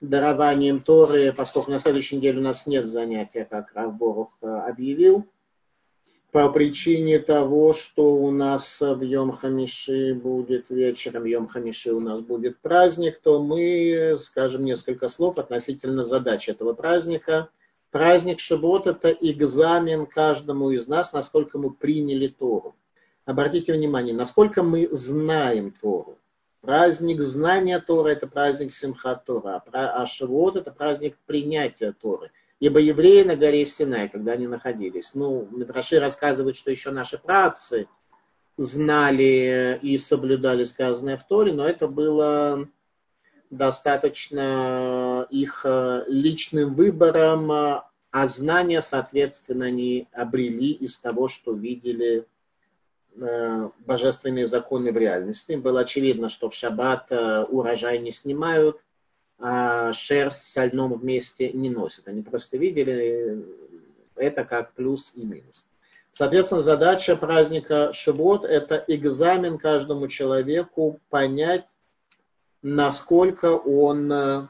дарованием Торы, поскольку на следующей неделе у нас нет занятия, как Рав Борух э, объявил, по причине того, что у нас в Йом Хамиши будет вечером, Йом Хамиши у нас будет праздник, то мы скажем несколько слов относительно задач этого праздника – Праздник Шивот – это экзамен каждому из нас, насколько мы приняли Тору. Обратите внимание, насколько мы знаем Тору. Праздник знания Торы – это праздник Симхат Тора, а Шивот – это праздник принятия Торы. Ибо евреи на горе Синай, когда они находились, ну, Митраши рассказывают, что еще наши працы знали и соблюдали сказанное в Торе, но это было достаточно их э, личным выбором, а знания, соответственно, они обрели из того, что видели э, божественные законы в реальности. было очевидно, что в шаббат э, урожай не снимают, а шерсть с льном вместе не носят. Они просто видели это как плюс и минус. Соответственно, задача праздника Шивот – это экзамен каждому человеку понять, насколько он э,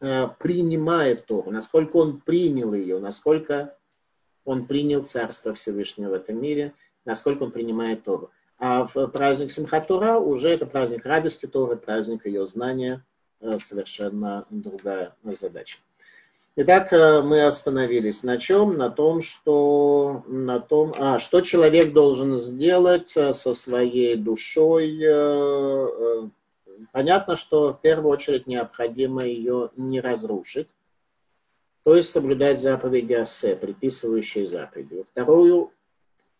э, принимает Тору, насколько он принял ее, насколько он принял Царство Всевышнего в этом мире, насколько он принимает Тору. А в праздник Симхатура уже это праздник радости Торы, праздник ее знания, э, совершенно другая задача. Итак, мы остановились на чем? На том, что, на том, а, что человек должен сделать со своей душой, Понятно, что в первую очередь необходимо ее не разрушить, то есть соблюдать заповеди Асе, приписывающие заповеди. Во вторую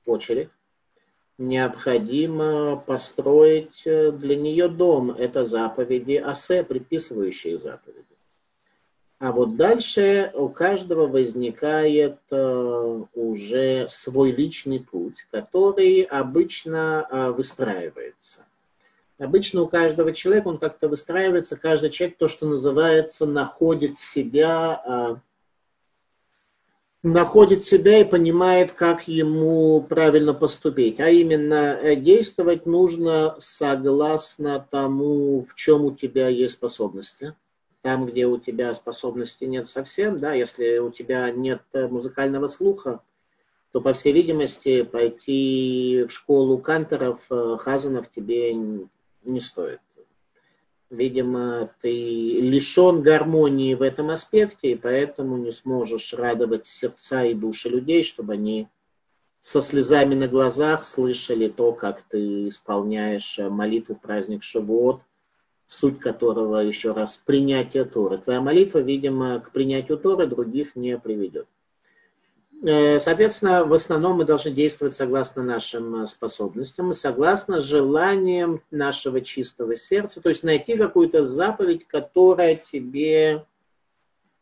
очередь необходимо построить для нее дом. Это заповеди Асе, приписывающие заповеди. А вот дальше у каждого возникает э, уже свой личный путь, который обычно э, выстраивается. Обычно у каждого человека он как-то выстраивается, каждый человек то, что называется, находит себя, находит себя и понимает, как ему правильно поступить. А именно, э, действовать нужно согласно тому, в чем у тебя есть способности. Там, где у тебя способности нет совсем, да, если у тебя нет э, музыкального слуха, то, по всей видимости, пойти в школу канторов, э, хазанов тебе не стоит. Видимо, ты лишен гармонии в этом аспекте, и поэтому не сможешь радовать сердца и души людей, чтобы они со слезами на глазах слышали то, как ты исполняешь молитву в праздник Шавуот суть которого, еще раз, принятие Торы. Твоя молитва, видимо, к принятию Торы других не приведет. Э, соответственно, в основном мы должны действовать согласно нашим э, способностям, согласно желаниям нашего чистого сердца, то есть найти какую-то заповедь, которая тебе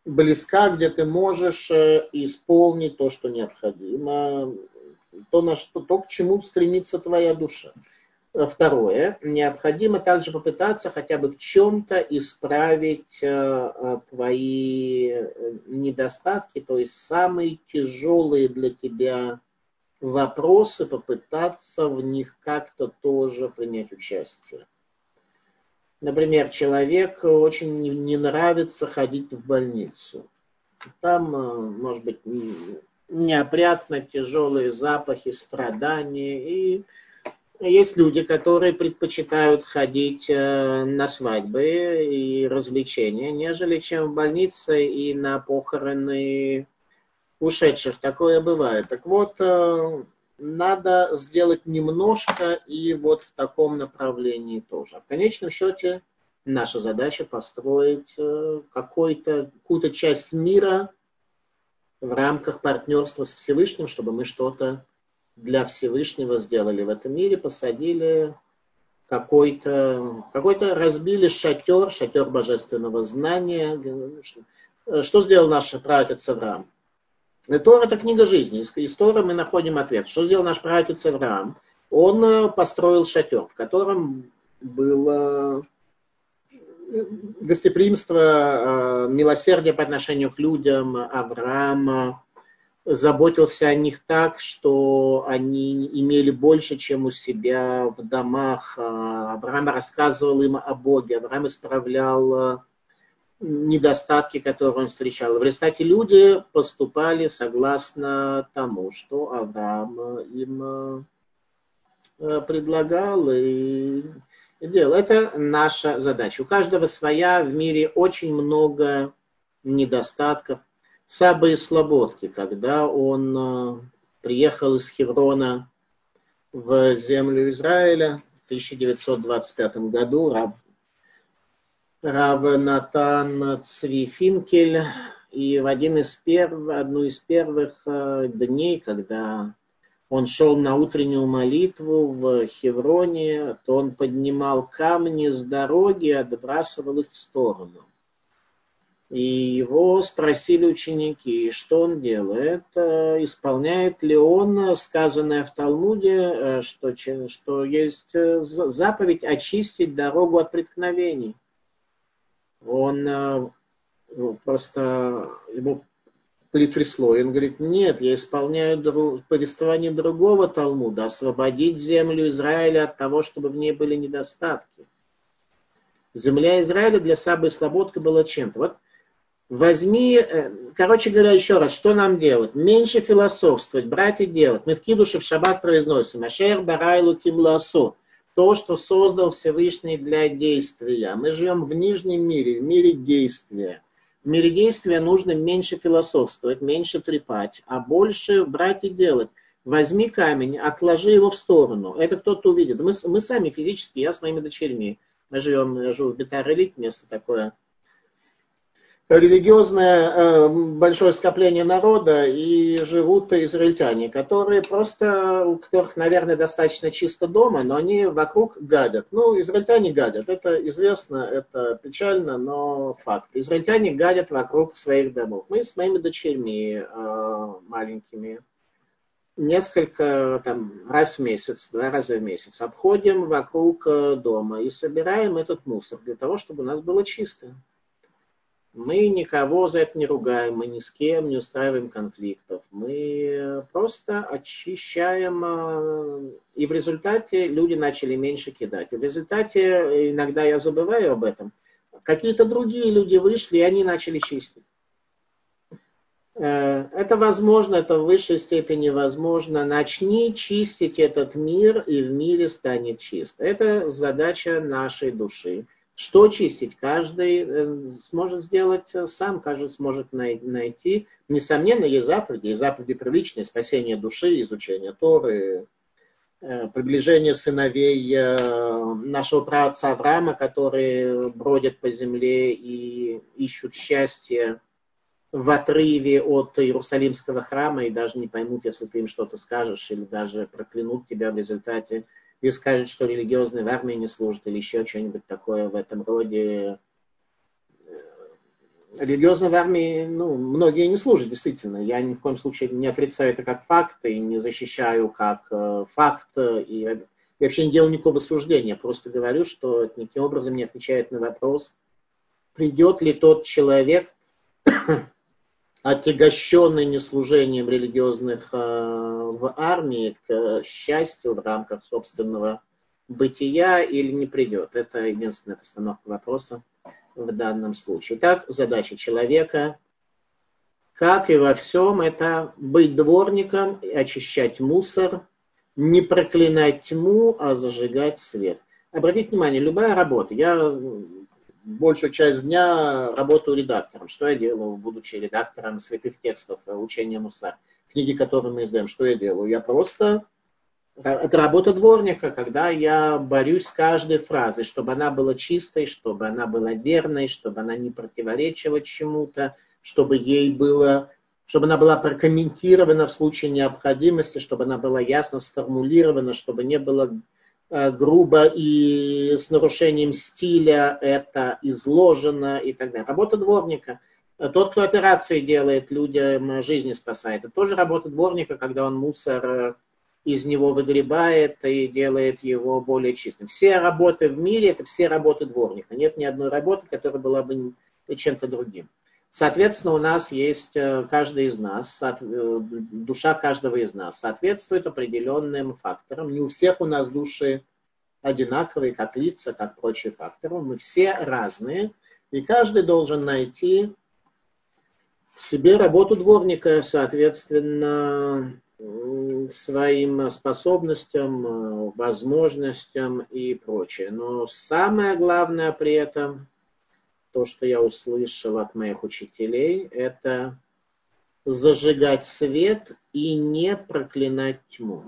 близка, где ты можешь э, исполнить то, что необходимо, то, на что, то к чему стремится твоя душа. Второе, необходимо также попытаться хотя бы в чем-то исправить э, э, твои э, недостатки, то есть самые тяжелые для тебя вопросы, попытаться в них как-то тоже принять участие. Например, человек очень не нравится ходить в больницу. Там, может быть, неопрятно, тяжелые запахи, страдания и есть люди, которые предпочитают ходить э, на свадьбы и развлечения, нежели чем в больнице и на похороны ушедших. Такое бывает. Так вот, э, надо сделать немножко и вот в таком направлении тоже. В конечном счете наша задача построить э, какую-то какую часть мира в рамках партнерства с Всевышним, чтобы мы что-то для Всевышнего сделали в этом мире, посадили какой-то, какой-то разбили шатер, шатер божественного знания. Что сделал наш праотец Авраам? Тора – это книга жизни. Из Тора мы находим ответ. Что сделал наш праотец Авраам? Он э, построил шатер, в котором было гостеприимство, э, милосердие по отношению к людям Авраама, заботился о них так, что они имели больше, чем у себя в домах. А, Авраам рассказывал им о Боге, Авраам исправлял а, недостатки, которые он встречал. В результате люди поступали согласно тому, что Авраам им а, предлагал и делал. Это наша задача. У каждого своя, в мире очень много недостатков, Саба из Слободки, когда он э, приехал из Хеврона в землю Израиля в 1925 году, Рав, Рав Натан Цвифинкель, и в один из перв, одну из первых э, дней, когда он шел на утреннюю молитву в Хевроне, то он поднимал камни с дороги и отбрасывал их в сторону. И его спросили ученики, что он делает, э, исполняет ли он сказанное в Талмуде, э, что, что есть э, заповедь очистить дорогу от преткновений. Он просто ему притрясло, и он говорит, нет, я исполняю друг, повествование другого Талмуда, освободить землю Израиля от того, чтобы в ней были недостатки. Земля Израиля для Сабы и Слободка была чем-то. Вот Возьми, э, короче говоря, еще раз, что нам делать? Меньше философствовать, брать и делать. Мы в Кидуше в шаббат произносим Ашер Барайлу Кимласу. То, что создал Всевышний для действия. Мы живем в нижнем мире, в мире действия. В мире действия нужно меньше философствовать, меньше трепать, а больше брать и делать. Возьми камень, отложи его в сторону. Это кто-то увидит. Мы, мы сами физически, я с моими дочерьми. Мы живем, я живу в Бетар-Элит, место такое религиозное э, большое скопление народа и живут израильтяне, которые просто, у которых, наверное, достаточно чисто дома, но они вокруг гадят. Ну, израильтяне гадят, это известно, это печально, но факт. Израильтяне гадят вокруг своих домов. Мы с моими дочерьми э, маленькими несколько, там, раз в месяц, два раза в месяц обходим вокруг э, дома и собираем этот мусор для того, чтобы у нас было чисто. Мы никого за это не ругаем, мы ни с кем не устраиваем конфликтов. Мы просто очищаем, э, и в результате люди начали меньше кидать. И в результате, иногда я забываю об этом, какие-то другие люди вышли, и они начали чистить. Э, это возможно, это в высшей степени возможно. Начни чистить этот мир, и в мире станет чисто. Это задача нашей души. Что чистить? Каждый э, сможет сделать э, сам, каждый сможет найти. Несомненно, есть заповеди, есть заповеди приличные, спасение души, изучение Торы, э, приближение сыновей нашего праотца Авраама, которые бродят по земле и ищут счастье в отрыве от Иерусалимского храма и даже не поймут, если ты им что-то скажешь, или даже проклянут тебя в результате, и скажут, что религиозные в армии не служат, или еще что-нибудь такое в этом роде. Религиозно в армии, ну, многие не служат, действительно. Я ни в коем случае не отрицаю это как факт, и не защищаю как э, факт, и, и вообще не делаю никакого суждения. Просто говорю, что это никаким образом не отвечает на вопрос, придет ли тот человек, отягощенный неслужением религиозных э, в армии к счастью в рамках собственного бытия или не придет. Это единственная постановка вопроса в данном случае. Итак, задача человека, как и во всем, это быть дворником, очищать мусор, не проклинать тьму, а зажигать свет. Обратите внимание, любая работа, я большую часть дня работаю редактором. Что я делаю, будучи редактором святых текстов э, учения Муса, книги, которые мы издаем? Что я делаю? Я просто... Это работа дворника, когда я борюсь с каждой фразой, чтобы она была чистой, чтобы она была верной, чтобы она не противоречила чему-то, чтобы ей было чтобы она была прокомментирована в случае необходимости, чтобы она была ясно сформулирована, чтобы не было грубо и с нарушением стиля это изложено и так далее. Работа дворника. Тот, кто операции делает, людям жизни спасает. Это тоже работа дворника, когда он мусор э, из него выгребает и делает его более чистым. Все работы в мире – это все работы дворника. Нет ни одной работы, которая была бы чем-то другим. Соответственно, у нас есть э, каждый из нас, э, душа каждого из нас соответствует определенным факторам. Не у всех у нас души одинаковые, как лица, как прочие факторы. Мы все разные, и каждый должен найти себе работу дворника, соответственно, своим способностям, э, возможностям и прочее. Но самое главное при этом то, что я услышал от моих учителей, это зажигать свет и не проклинать тьму.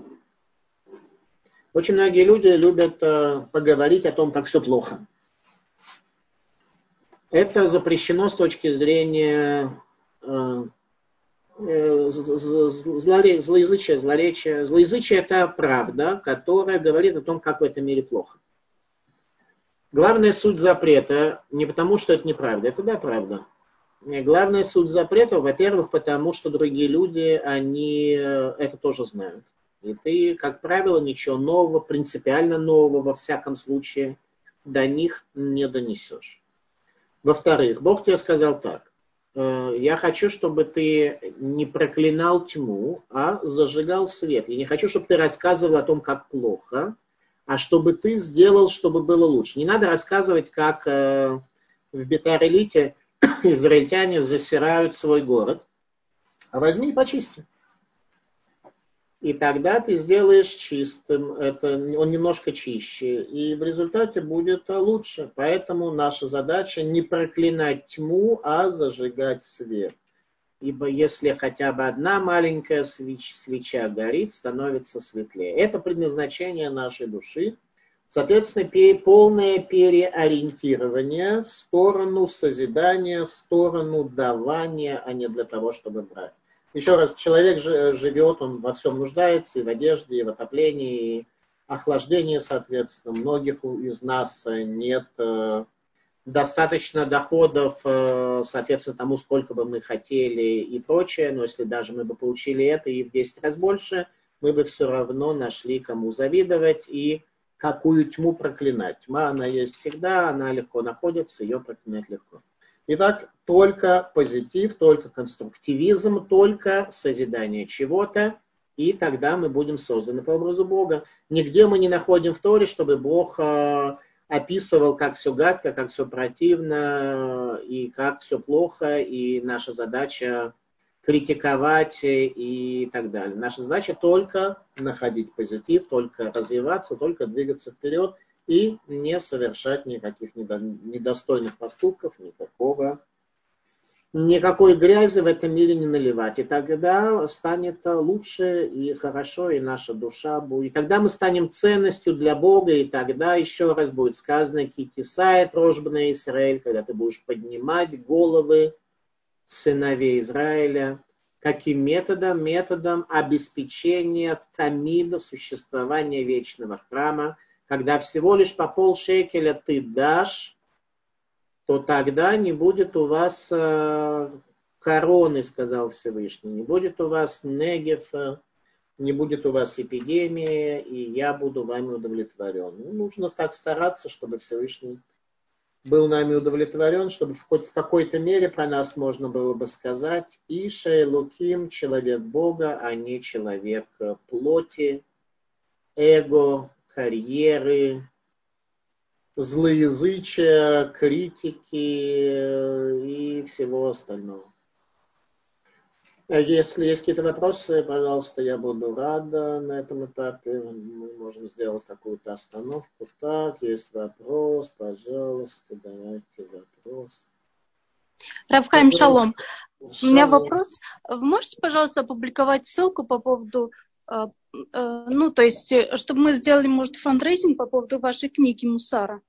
Очень многие люди любят э, поговорить о том, как все плохо. Это запрещено с точки зрения э, э, злоязычия, злоречия. Злоязычие – это правда, которая говорит о том, как в этом мире плохо. Главная суть запрета не потому, что это неправда, это да, правда. Главная суть запрета, во-первых, потому что другие люди, они э, это тоже знают. И ты, как правило, ничего нового, принципиально нового, во всяком случае, до них не донесешь. Во-вторых, Бог тебе сказал так. «Э, я хочу, чтобы ты не проклинал тьму, а зажигал свет. Я не хочу, чтобы ты рассказывал о том, как плохо, а чтобы ты сделал, чтобы было лучше. Не надо рассказывать, как э, в Бетар-элите израильтяне засирают свой город, а возьми и почисти. И тогда ты сделаешь чистым, это, он немножко чище, и в результате будет лучше. Поэтому наша задача не проклинать тьму, а зажигать свет. Ибо если хотя бы одна маленькая свеч, свеча горит, становится светлее. Это предназначение нашей души. Соответственно, полное переориентирование в сторону созидания, в сторону давания, а не для того, чтобы брать. Еще раз, человек живет, он во всем нуждается, и в одежде, и в отоплении, и охлаждении, соответственно. Многих из нас нет э, достаточно доходов, э, соответственно, тому, сколько бы мы хотели и прочее, но если даже мы бы получили это и в 10 раз больше, мы бы все равно нашли, кому завидовать и какую тьму проклинать. Тьма, она есть всегда, она легко находится, ее проклинать легко. Итак, только позитив, только конструктивизм, только созидание чего-то, и тогда мы будем созданы по образу Бога. Нигде мы не находим в Торе, чтобы Бог э, описывал, как все гадко, как все противно и как все плохо, и наша задача критиковать и так далее. Наша задача только находить позитив, только развиваться, только двигаться вперед и не совершать никаких недостойных поступков, никакого никакой грязи в этом мире не наливать. И тогда станет лучше и хорошо, и наша душа будет. И тогда мы станем ценностью для Бога, и тогда еще раз будет сказано «Китисает рожбна Израиль», когда ты будешь поднимать головы сыновей Израиля. Каким методом? Методом обеспечения тамида, существования вечного храма. Когда всего лишь по полшекеля ты дашь, то тогда не будет у вас э, короны, сказал Всевышний, не будет у вас негев, не будет у вас эпидемии, и я буду вами удовлетворен. Ну, нужно так стараться, чтобы Всевышний был нами удовлетворен, чтобы хоть в какой-то мере про нас можно было бы сказать Иша Луким, человек Бога, а не человек плоти, эго, карьеры, злоязычия, критики э, и всего остального. А если есть какие-то вопросы, пожалуйста, я буду рада на этом этапе. Мы можем сделать какую-то остановку. Так, есть вопрос, пожалуйста, давайте вопрос.
Равхайм, шалом. шалом. У меня вопрос. Вы можете, пожалуйста, опубликовать ссылку по поводу, э, э, ну, то есть, чтобы мы сделали, может, фандрейзинг по поводу вашей книги Мусара?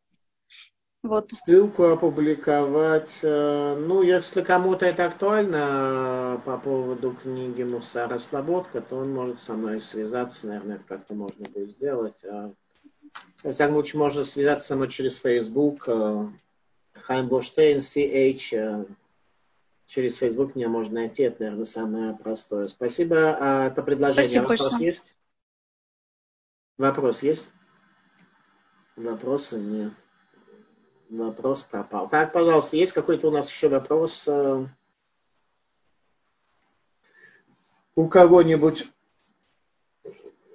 Вот. Ссылку опубликовать. Э, ну, если кому-то это актуально э, по поводу книги Мусара Слободка, то он может со мной связаться. Наверное, как-то можно будет сделать. Во всяком случае, можно связаться со мной через Facebook. Э, Хайм Боштейн, CH. Через Facebook меня можно найти. Это, наверное, самое простое. Спасибо. А это предложение. Спасибо Вопрос большое. есть? Вопрос есть? Вопроса нет. Вопрос пропал. Так, пожалуйста, есть какой-то у нас еще вопрос э, у кого-нибудь?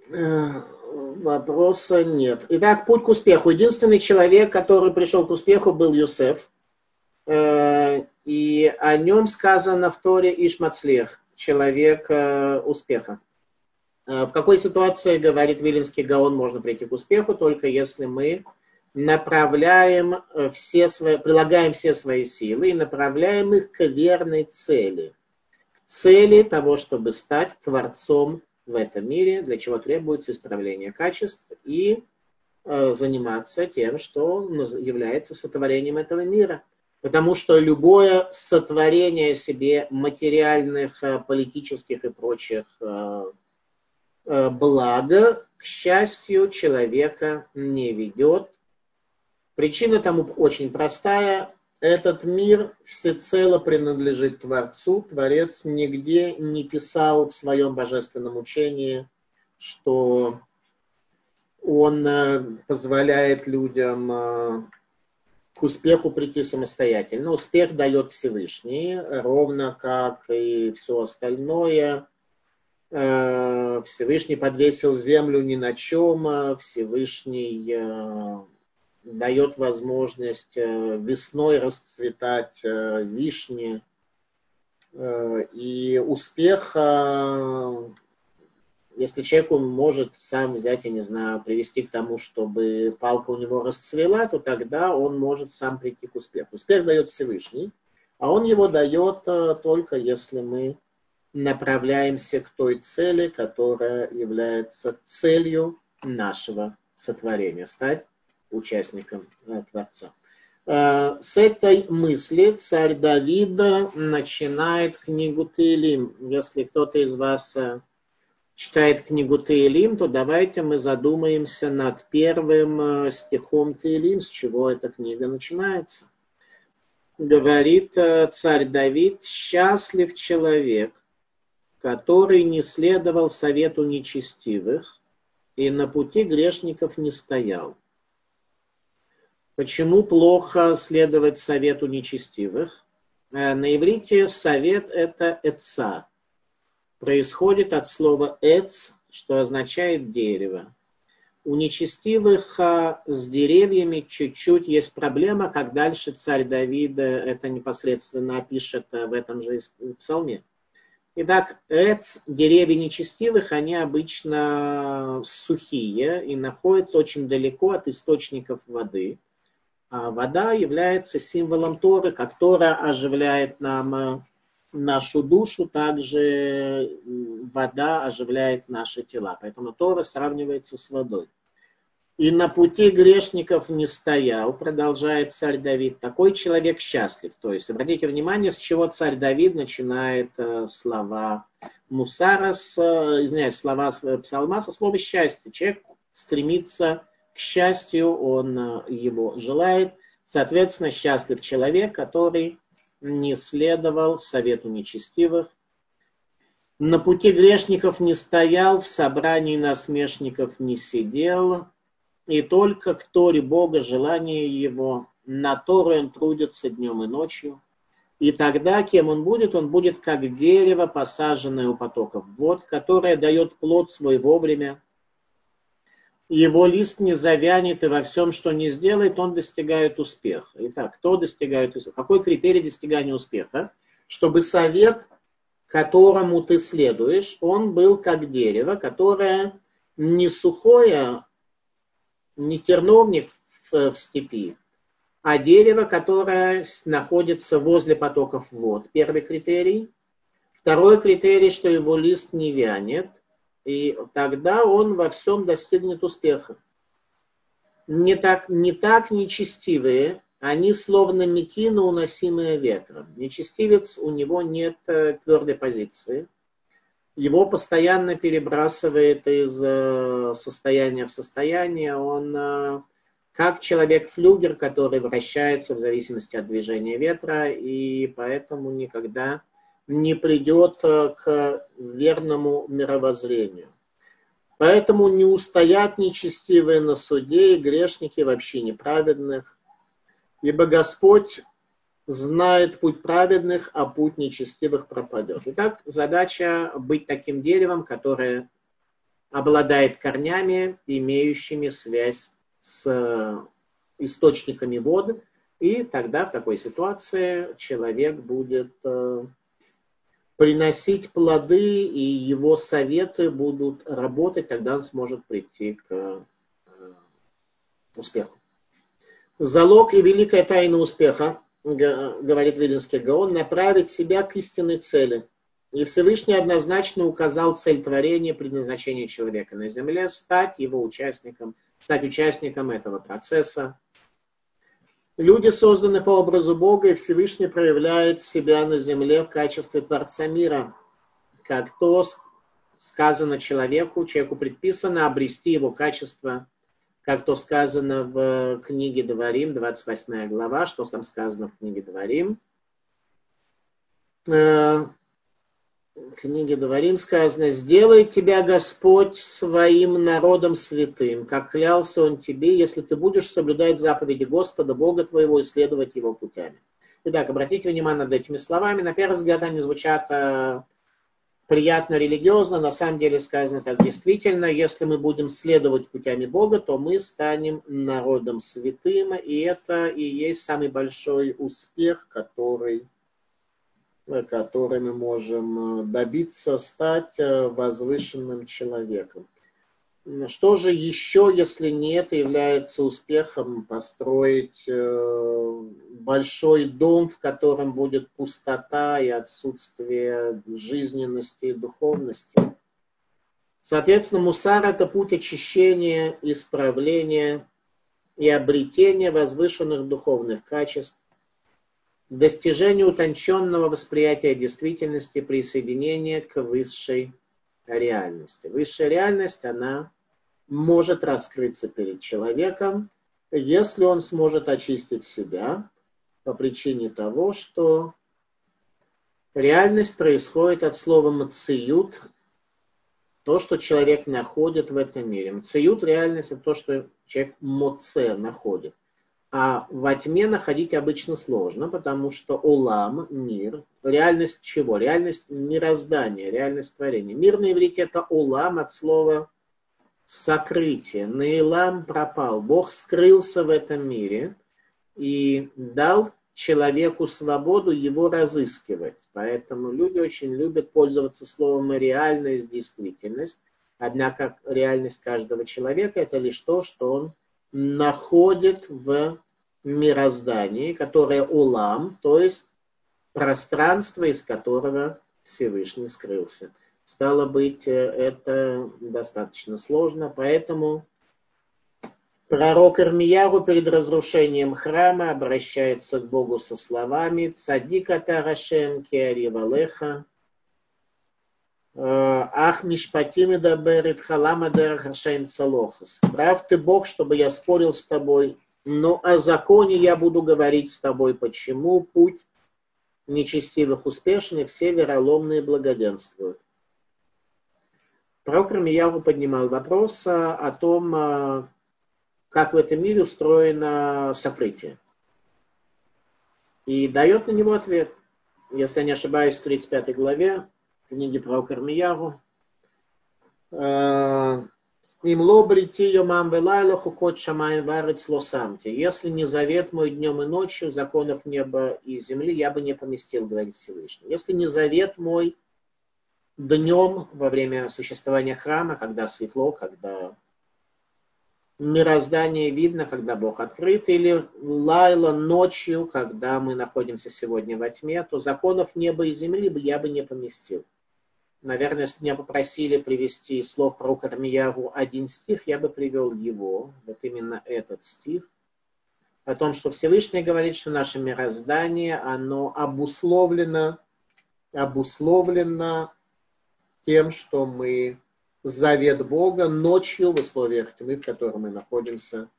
Э, вопроса нет. Итак, путь к успеху. Единственный человек, который пришел к успеху, был Юсеф. Э, и о нем сказано в Торе Ишмацлех, человек успеха. В какой ситуации, говорит Вилинский Гаон, можно прийти к успеху, только если мы направляем э, все свои, прилагаем все свои силы и направляем их к верной цели. К цели того, чтобы стать творцом в этом мире, для чего требуется исправление качеств и э, заниматься тем, что является сотворением этого мира. Потому что любое сотворение себе материальных, э, политических и прочих э, э, благ, к счастью, человека не ведет Причина тому очень простая. Этот мир всецело принадлежит Творцу. Творец нигде не писал в своем божественном учении, что он позволяет людям к успеху прийти самостоятельно. Успех дает Всевышний, ровно как и все остальное. Э, Всевышний подвесил землю ни на чем, Всевышний дает возможность э, весной расцветать э, вишни. Э, и успех, если человек он может сам взять, я не знаю, привести к тому, чтобы палка у него расцвела, то тогда он может сам прийти к успеху. Успех дает Всевышний, а он его дает только если мы направляемся к той цели, которая является целью нашего сотворения. Стать участником э, Творца. Э, с этой мысли царь Давида начинает книгу Таилим. Если кто-то из вас э, читает книгу Таилим, то давайте мы задумаемся над первым стихом Таилим, с чего эта книга начинается. Говорит царь Давид, счастлив человек, который не следовал совету нечестивых и на пути грешников не стоял. Почему плохо следовать совету нечестивых? Э, на иврите совет – это «эца». Происходит от слова «эц», что означает «дерево». У нечестивых а, с деревьями чуть-чуть есть проблема, как дальше царь Давида это непосредственно опишет а, в этом же псалме. Итак, эц, деревья нечестивых, они обычно сухие и находятся очень далеко от источников воды – А вода является символом Торы, как Тора оживляет нам э, нашу душу, также вода оживляет наши тела. Поэтому Тора сравнивается с водой. И на пути грешников не стоял, продолжает царь Давид. Такой человек счастлив. То есть, обратите внимание, с чего царь Давид начинает э, слова Мусара, с, э, извиняюсь, слова псалма со слова счастье. Человек стремится к счастью, он э, его желает. Соответственно, счастлив человек, который не следовал совету нечестивых, на пути грешников не стоял, в собрании насмешников не сидел, и только к Торе Бога желание его, на Тору он трудится днем и ночью. И тогда кем он будет? Он будет как дерево, посаженное у потоков вод, которое дает плод свой вовремя, его лист не завянет, и во всем, что не сделает, он достигает успеха. Итак, кто достигает успеха? Какой критерий достигания успеха? Чтобы совет, которому ты следуешь, он был как дерево, которое не сухое, не терновник в, в степи, а дерево, которое находится возле потоков вод. Первый критерий. Второй критерий, что его лист не вянет и тогда он во всем достигнет успеха. Не так, не так нечестивые, они словно мекины, уносимые ветром. Нечестивец, у него нет э, твердой позиции. Его постоянно перебрасывает из э, состояния в состояние. Он э, как человек-флюгер, который вращается в зависимости от движения ветра, и поэтому никогда не придет э, к верному мировоззрению. Поэтому не устоят нечестивые на суде и грешники вообще неправедных, ибо Господь знает путь праведных, а путь нечестивых пропадет. Итак, задача быть таким деревом, которое обладает корнями, имеющими связь с источниками воды, и тогда в такой ситуации человек будет э, приносить плоды, и его советы будут работать, тогда он сможет прийти к э, успеху. Залог и великая тайна успеха, говорит Вилинский Гаон, направить себя к истинной цели. И Всевышний однозначно указал цель творения, предназначение человека на земле, стать его участником, стать участником этого процесса, Люди созданы по образу Бога, и Всевышний проявляет себя на земле в качестве Творца мира. Как то сказано человеку, человеку предписано обрести его качество, как то сказано в книге Дворим, 28 глава, что там сказано в книге Дворим. Книге Дворим сказано, «Сделай тебя Господь своим народом святым, как клялся Он тебе, если ты будешь соблюдать заповеди Господа, Бога твоего, и следовать Его путями». Итак, обратите внимание над этими словами. На первый взгляд они звучат э, приятно религиозно, на самом деле сказано так. Действительно, если мы будем следовать путями Бога, то мы станем народом святым, и это и есть самый большой успех, который которыми можем э, добиться стать э, возвышенным человеком. Что же еще, если не это является успехом построить э, большой дом, в котором будет пустота и отсутствие жизненности и духовности? Соответственно, мусар – это путь очищения, исправления и обретения возвышенных духовных качеств, достижение утонченного восприятия действительности присоединения к высшей реальности. Высшая реальность, она может раскрыться перед человеком, если он сможет очистить себя по причине того, что реальность происходит от слова «мациют», то, что человек находит в этом мире. Мациют – реальность – это то, что человек моце находит. А во тьме находить обычно сложно, потому что улам, мир, реальность чего? Реальность мироздания, реальность творения. Мир на иврите это улам от слова сокрытие. Наилам пропал. Бог скрылся в этом мире и дал человеку свободу его разыскивать. Поэтому люди очень любят пользоваться словом реальность, действительность. Однако реальность каждого человека это лишь то, что он находит в мироздании, которое улам, то есть пространство, из которого Всевышний скрылся. Стало быть, э, это достаточно сложно, поэтому пророк Ирмияру перед разрушением храма обращается к Богу со словами «Цадика Тарашем Киаривалеха, Ах Мишпатим и Даберет Халама Дарахашаем Цалохас». Прав ты Бог, чтобы я спорил с тобой, но о законе я буду говорить с тобой. Почему путь нечестивых успешный, все вероломные благоденствуют. Пророк Рамияву поднимал вопрос а, о том, а, как в этом мире устроено сокрытие. И дает на него ответ. Если я не ошибаюсь, в 35 главе книги про Кармияру. А, им лобрити йомам велайла хукот шамаем варец лосамти. Если не завет мой днем и ночью, законов неба и земли, я бы не поместил, говорит Всевышний. Если не завет мой днем во время существования храма, когда светло, когда мироздание видно, когда Бог открыт, или лайла ночью, когда мы находимся сегодня во тьме, то законов неба и земли бы я бы не поместил. Наверное, если меня попросили привести слов про Кармияру один стих, я бы привел его, вот именно этот стих, о том, что Всевышний говорит, что наше мироздание, оно обусловлено, обусловлено тем, что мы завет Бога ночью в условиях тьмы, в которой мы находимся,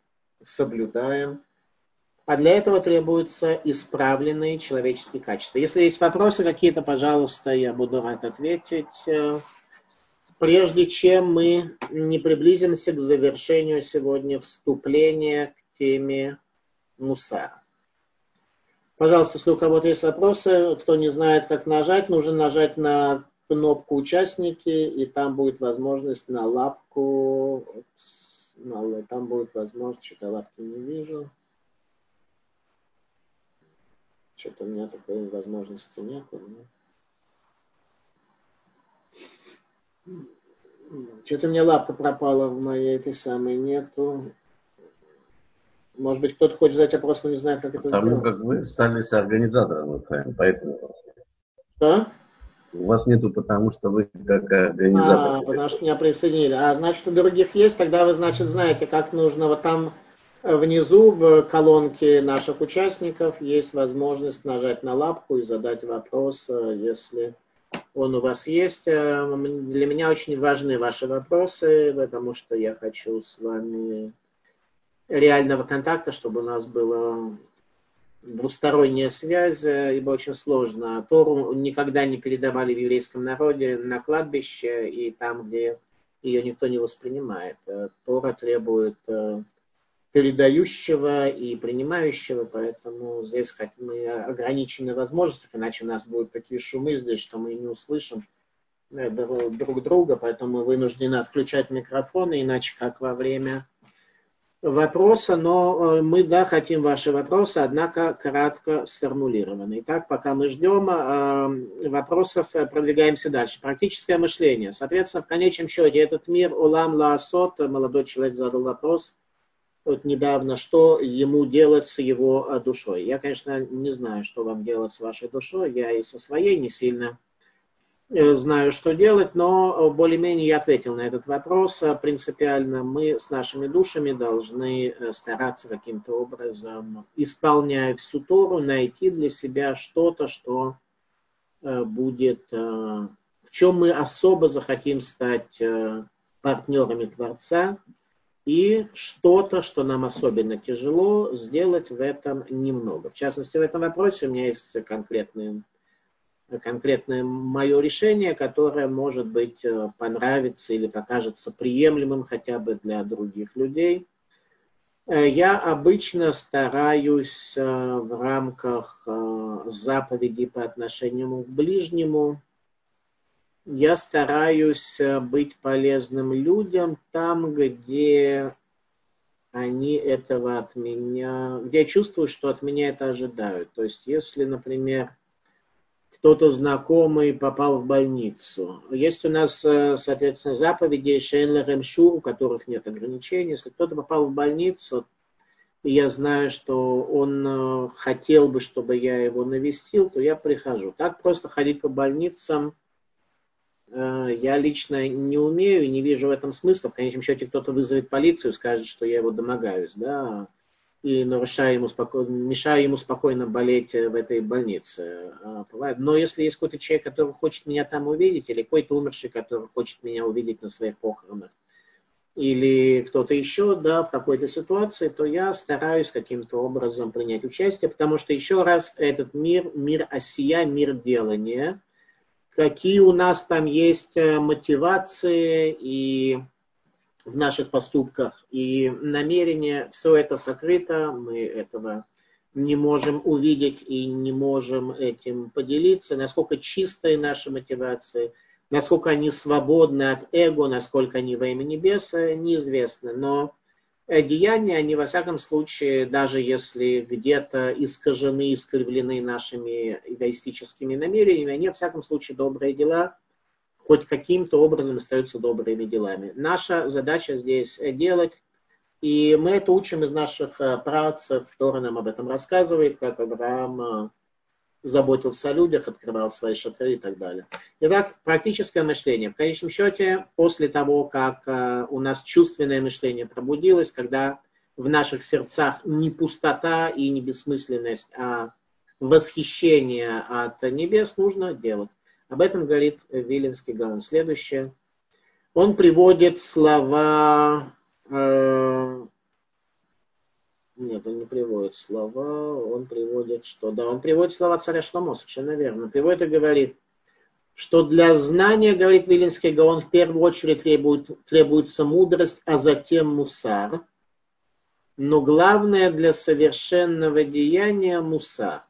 соблюдаем – а для этого требуются исправленные человеческие качества. Если есть вопросы какие-то, пожалуйста, я буду рад ответить. Прежде чем мы не приблизимся к завершению сегодня вступления к теме Мусара. Пожалуйста, если у кого-то есть вопросы, кто не знает, как нажать, нужно нажать на кнопку «Участники», и там будет возможность на лапку, там будет возможность, что-то лапки не вижу. Что-то у меня такой возможности нет. Что-то у меня лапка пропала в моей этой самой нету. Может быть, кто-то хочет задать вопрос, но не знает, как это
Потому
сделать.
как вы стали с организатором поэтому.
Что?
У вас нету, потому что вы как организатор.
А, потому что меня присоединили. А значит, у других есть, тогда вы, значит, знаете, как нужно. Вот там Внизу в колонке наших участников есть возможность нажать на лапку и задать вопрос, э, если он у вас есть. Э, для меня очень важны ваши вопросы, потому что я хочу с вами реального контакта, чтобы у нас была двусторонняя связь, э, ибо очень сложно. Тору никогда не передавали в еврейском народе на кладбище и там, где ее никто не воспринимает. Тора требует передающего и принимающего, поэтому здесь как мы ограничены возможности, иначе у нас будут такие шумы здесь, что мы не услышим э, друг друга, поэтому мы вынуждены отключать микрофоны, иначе как во время вопроса, но э, мы, да, хотим ваши вопросы, однако кратко сформулированы. Итак, пока мы ждем э, вопросов, продвигаемся дальше. Практическое мышление. Соответственно, в конечном счете, этот мир Улам Лаасот, молодой человек задал вопрос – вот недавно, что ему делать с его э, душой. Я, конечно, не знаю, что вам делать с вашей душой. Я и со своей не сильно э, знаю, что делать, но более-менее я ответил на этот вопрос. Принципиально мы с нашими душами должны э, стараться каким-то образом, исполняя всю Тору, найти для себя что-то, что будет, в чем мы особо захотим стать партнерами Творца, и что-то, что нам особенно тяжело, сделать в этом немного. В частности, в этом вопросе у меня есть конкретное, конкретное мое решение, которое, может быть, э, понравится или покажется приемлемым хотя бы для других людей. Э, я обычно стараюсь э, в рамках заповедей по отношению к ближнему я стараюсь э, быть полезным людям там, где они этого от меня, где я чувствую, что от меня это ожидают. То есть, если, например, кто-то знакомый попал в больницу. Есть у нас, э, соответственно, заповеди Шейнлерем Шур, у которых нет ограничений. Если кто-то попал в больницу, и я знаю, что он э, хотел бы, чтобы я его навестил, то я прихожу. Так просто ходить по больницам я лично не умею не вижу в этом смысла. В конечном счете кто-то вызовет полицию, скажет, что я его домогаюсь, да, и нарушаю ему спокойно, мешаю ему спокойно болеть в этой больнице. А, Но если есть какой-то человек, который хочет меня там увидеть, или какой-то умерший, который хочет меня увидеть на своих похоронах, или кто-то еще, да, в какой-то ситуации, то я стараюсь каким-то образом принять участие, потому что еще раз этот мир, мир осия, мир делания, какие у нас там есть э, мотивации и в наших поступках и намерения, все это сокрыто, мы этого не можем увидеть и не можем этим поделиться, насколько чистые наши мотивации – Насколько они свободны от эго, насколько они во имя небеса, неизвестно. Но деяния, они во всяком случае, даже если где-то искажены, искривлены нашими эгоистическими намерениями, они во всяком случае добрые дела, хоть каким-то образом остаются добрыми делами. Наша задача здесь делать, и мы это учим из наших э, працев, Тора нам об этом рассказывает, как Авраам э, заботился о людях, открывал свои шатры и так далее. Итак, практическое мышление. В конечном счете, после того, как э, у нас чувственное мышление пробудилось, когда в наших сердцах не пустота и не бессмысленность, а восхищение от небес, нужно делать. Об этом говорит Виленский Гаон. Следующее. Он приводит слова э, нет, он не приводит слова, он приводит что? Да, он приводит слова царя Шломо, совершенно верно. Приводит и говорит, что для знания, говорит Вилинский Гаон, в первую очередь требует, требуется мудрость, а затем мусар. Но главное для совершенного деяния мусар.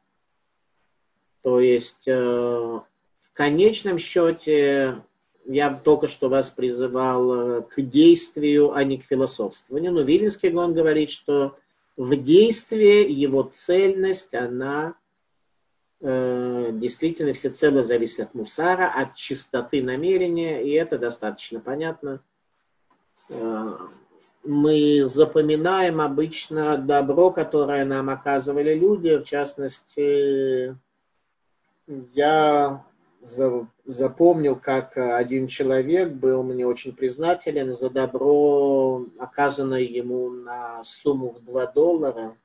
То есть э, в конечном счете я только что вас призывал э, к действию, а не к философствованию. Но Вилинский Гаон говорит, что в действии его цельность, она э, действительно всецело зависит от мусара, от чистоты намерения, и это достаточно понятно. Э, мы запоминаем обычно добро, которое нам оказывали люди, в частности, я запомнил, как один человек был мне очень признателен за добро, оказанное ему на сумму в 2 доллара.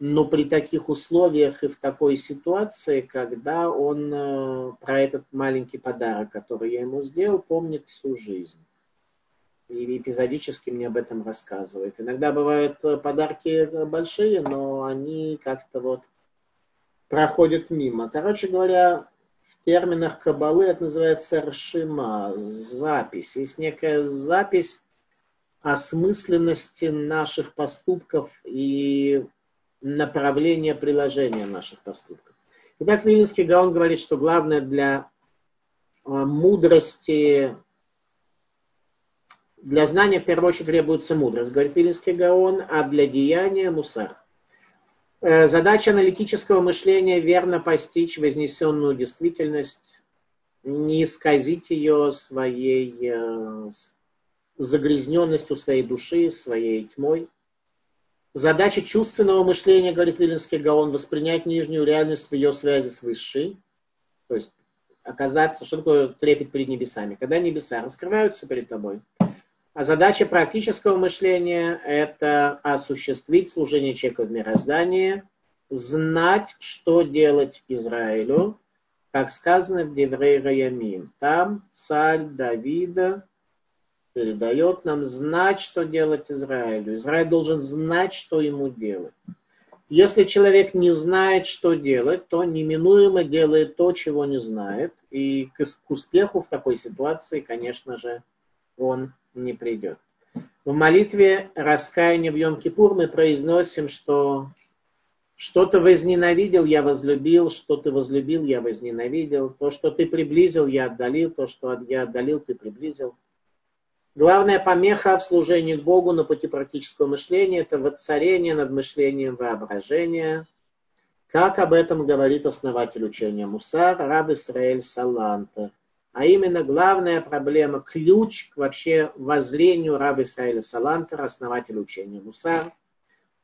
Но при таких условиях и в такой ситуации, когда он э, про этот маленький подарок, который я ему сделал, помнит всю жизнь. И эпизодически мне об этом рассказывает. Иногда бывают э, подарки большие, но они как-то вот проходят мимо. Короче говоря, в терминах Кабалы это называется ршима, запись. Есть некая запись осмысленности наших поступков и направления приложения наших поступков. Итак, Вильнинский Гаон говорит, что главное для э, мудрости, для знания в первую очередь требуется мудрость, говорит Вильнинский Гаон, а для деяния мусар. Э, задача аналитического мышления верно постичь вознесенную действительность, не исказить ее своей э, загрязненностью своей души, своей тьмой. Задача чувственного мышления, говорит Виленский Гаон, воспринять нижнюю реальность в ее связи с высшей. То есть оказаться, что такое трепет перед небесами? Когда небеса раскрываются перед тобой – а задача практического мышления – это осуществить служение человека в мироздании, знать, что делать Израилю, как сказано в Деврей Раямим. Там царь Давида передает нам знать, что делать Израилю. Израиль должен знать, что ему делать. Если человек не знает, что делать, то неминуемо делает то, чего не знает. И к успеху в такой ситуации, конечно же, он не придет. В молитве раскаяния в Йом-Кипур мы произносим, что что ты возненавидел, я возлюбил, что ты возлюбил, я возненавидел, то, что ты приблизил, я отдалил, то, что я отдалил, ты приблизил. Главная помеха в служении Богу на пути практического мышления – это воцарение над мышлением воображения, как об этом говорит основатель учения Мусар, раб Исраэль Саланта – а именно главная проблема, ключ к вообще воззрению раба Исраиля Салантера, основателя учения Мусар,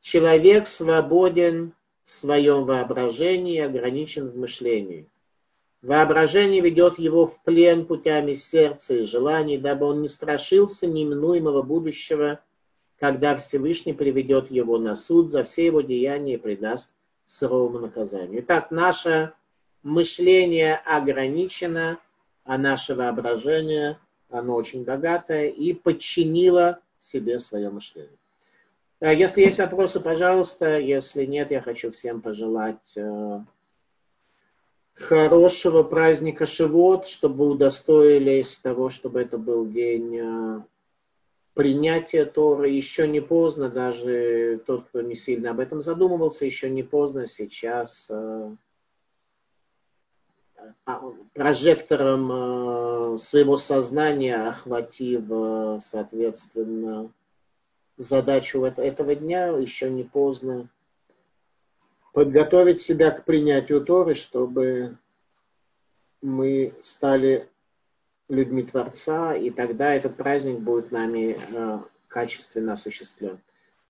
Человек свободен в своем воображении и ограничен в мышлении. Воображение ведет его в плен путями сердца и желаний, дабы он не страшился неминуемого будущего, когда Всевышний приведет его на суд за все его деяния и придаст суровому наказанию. Итак, наше мышление ограничено, а наше воображение, оно очень богатое и подчинило себе свое мышление. Если есть вопросы, пожалуйста. Если нет, я хочу всем пожелать э, хорошего праздника Шивот, чтобы удостоились того, чтобы это был день э, принятия Торы. Еще не поздно, даже тот, кто не сильно об этом задумывался, еще не поздно сейчас э, а, прожектором своего сознания, охватив, соответственно, задачу этого дня, еще не поздно подготовить себя к принятию Торы, чтобы мы стали людьми Творца, и тогда этот праздник будет нами э, качественно осуществлен.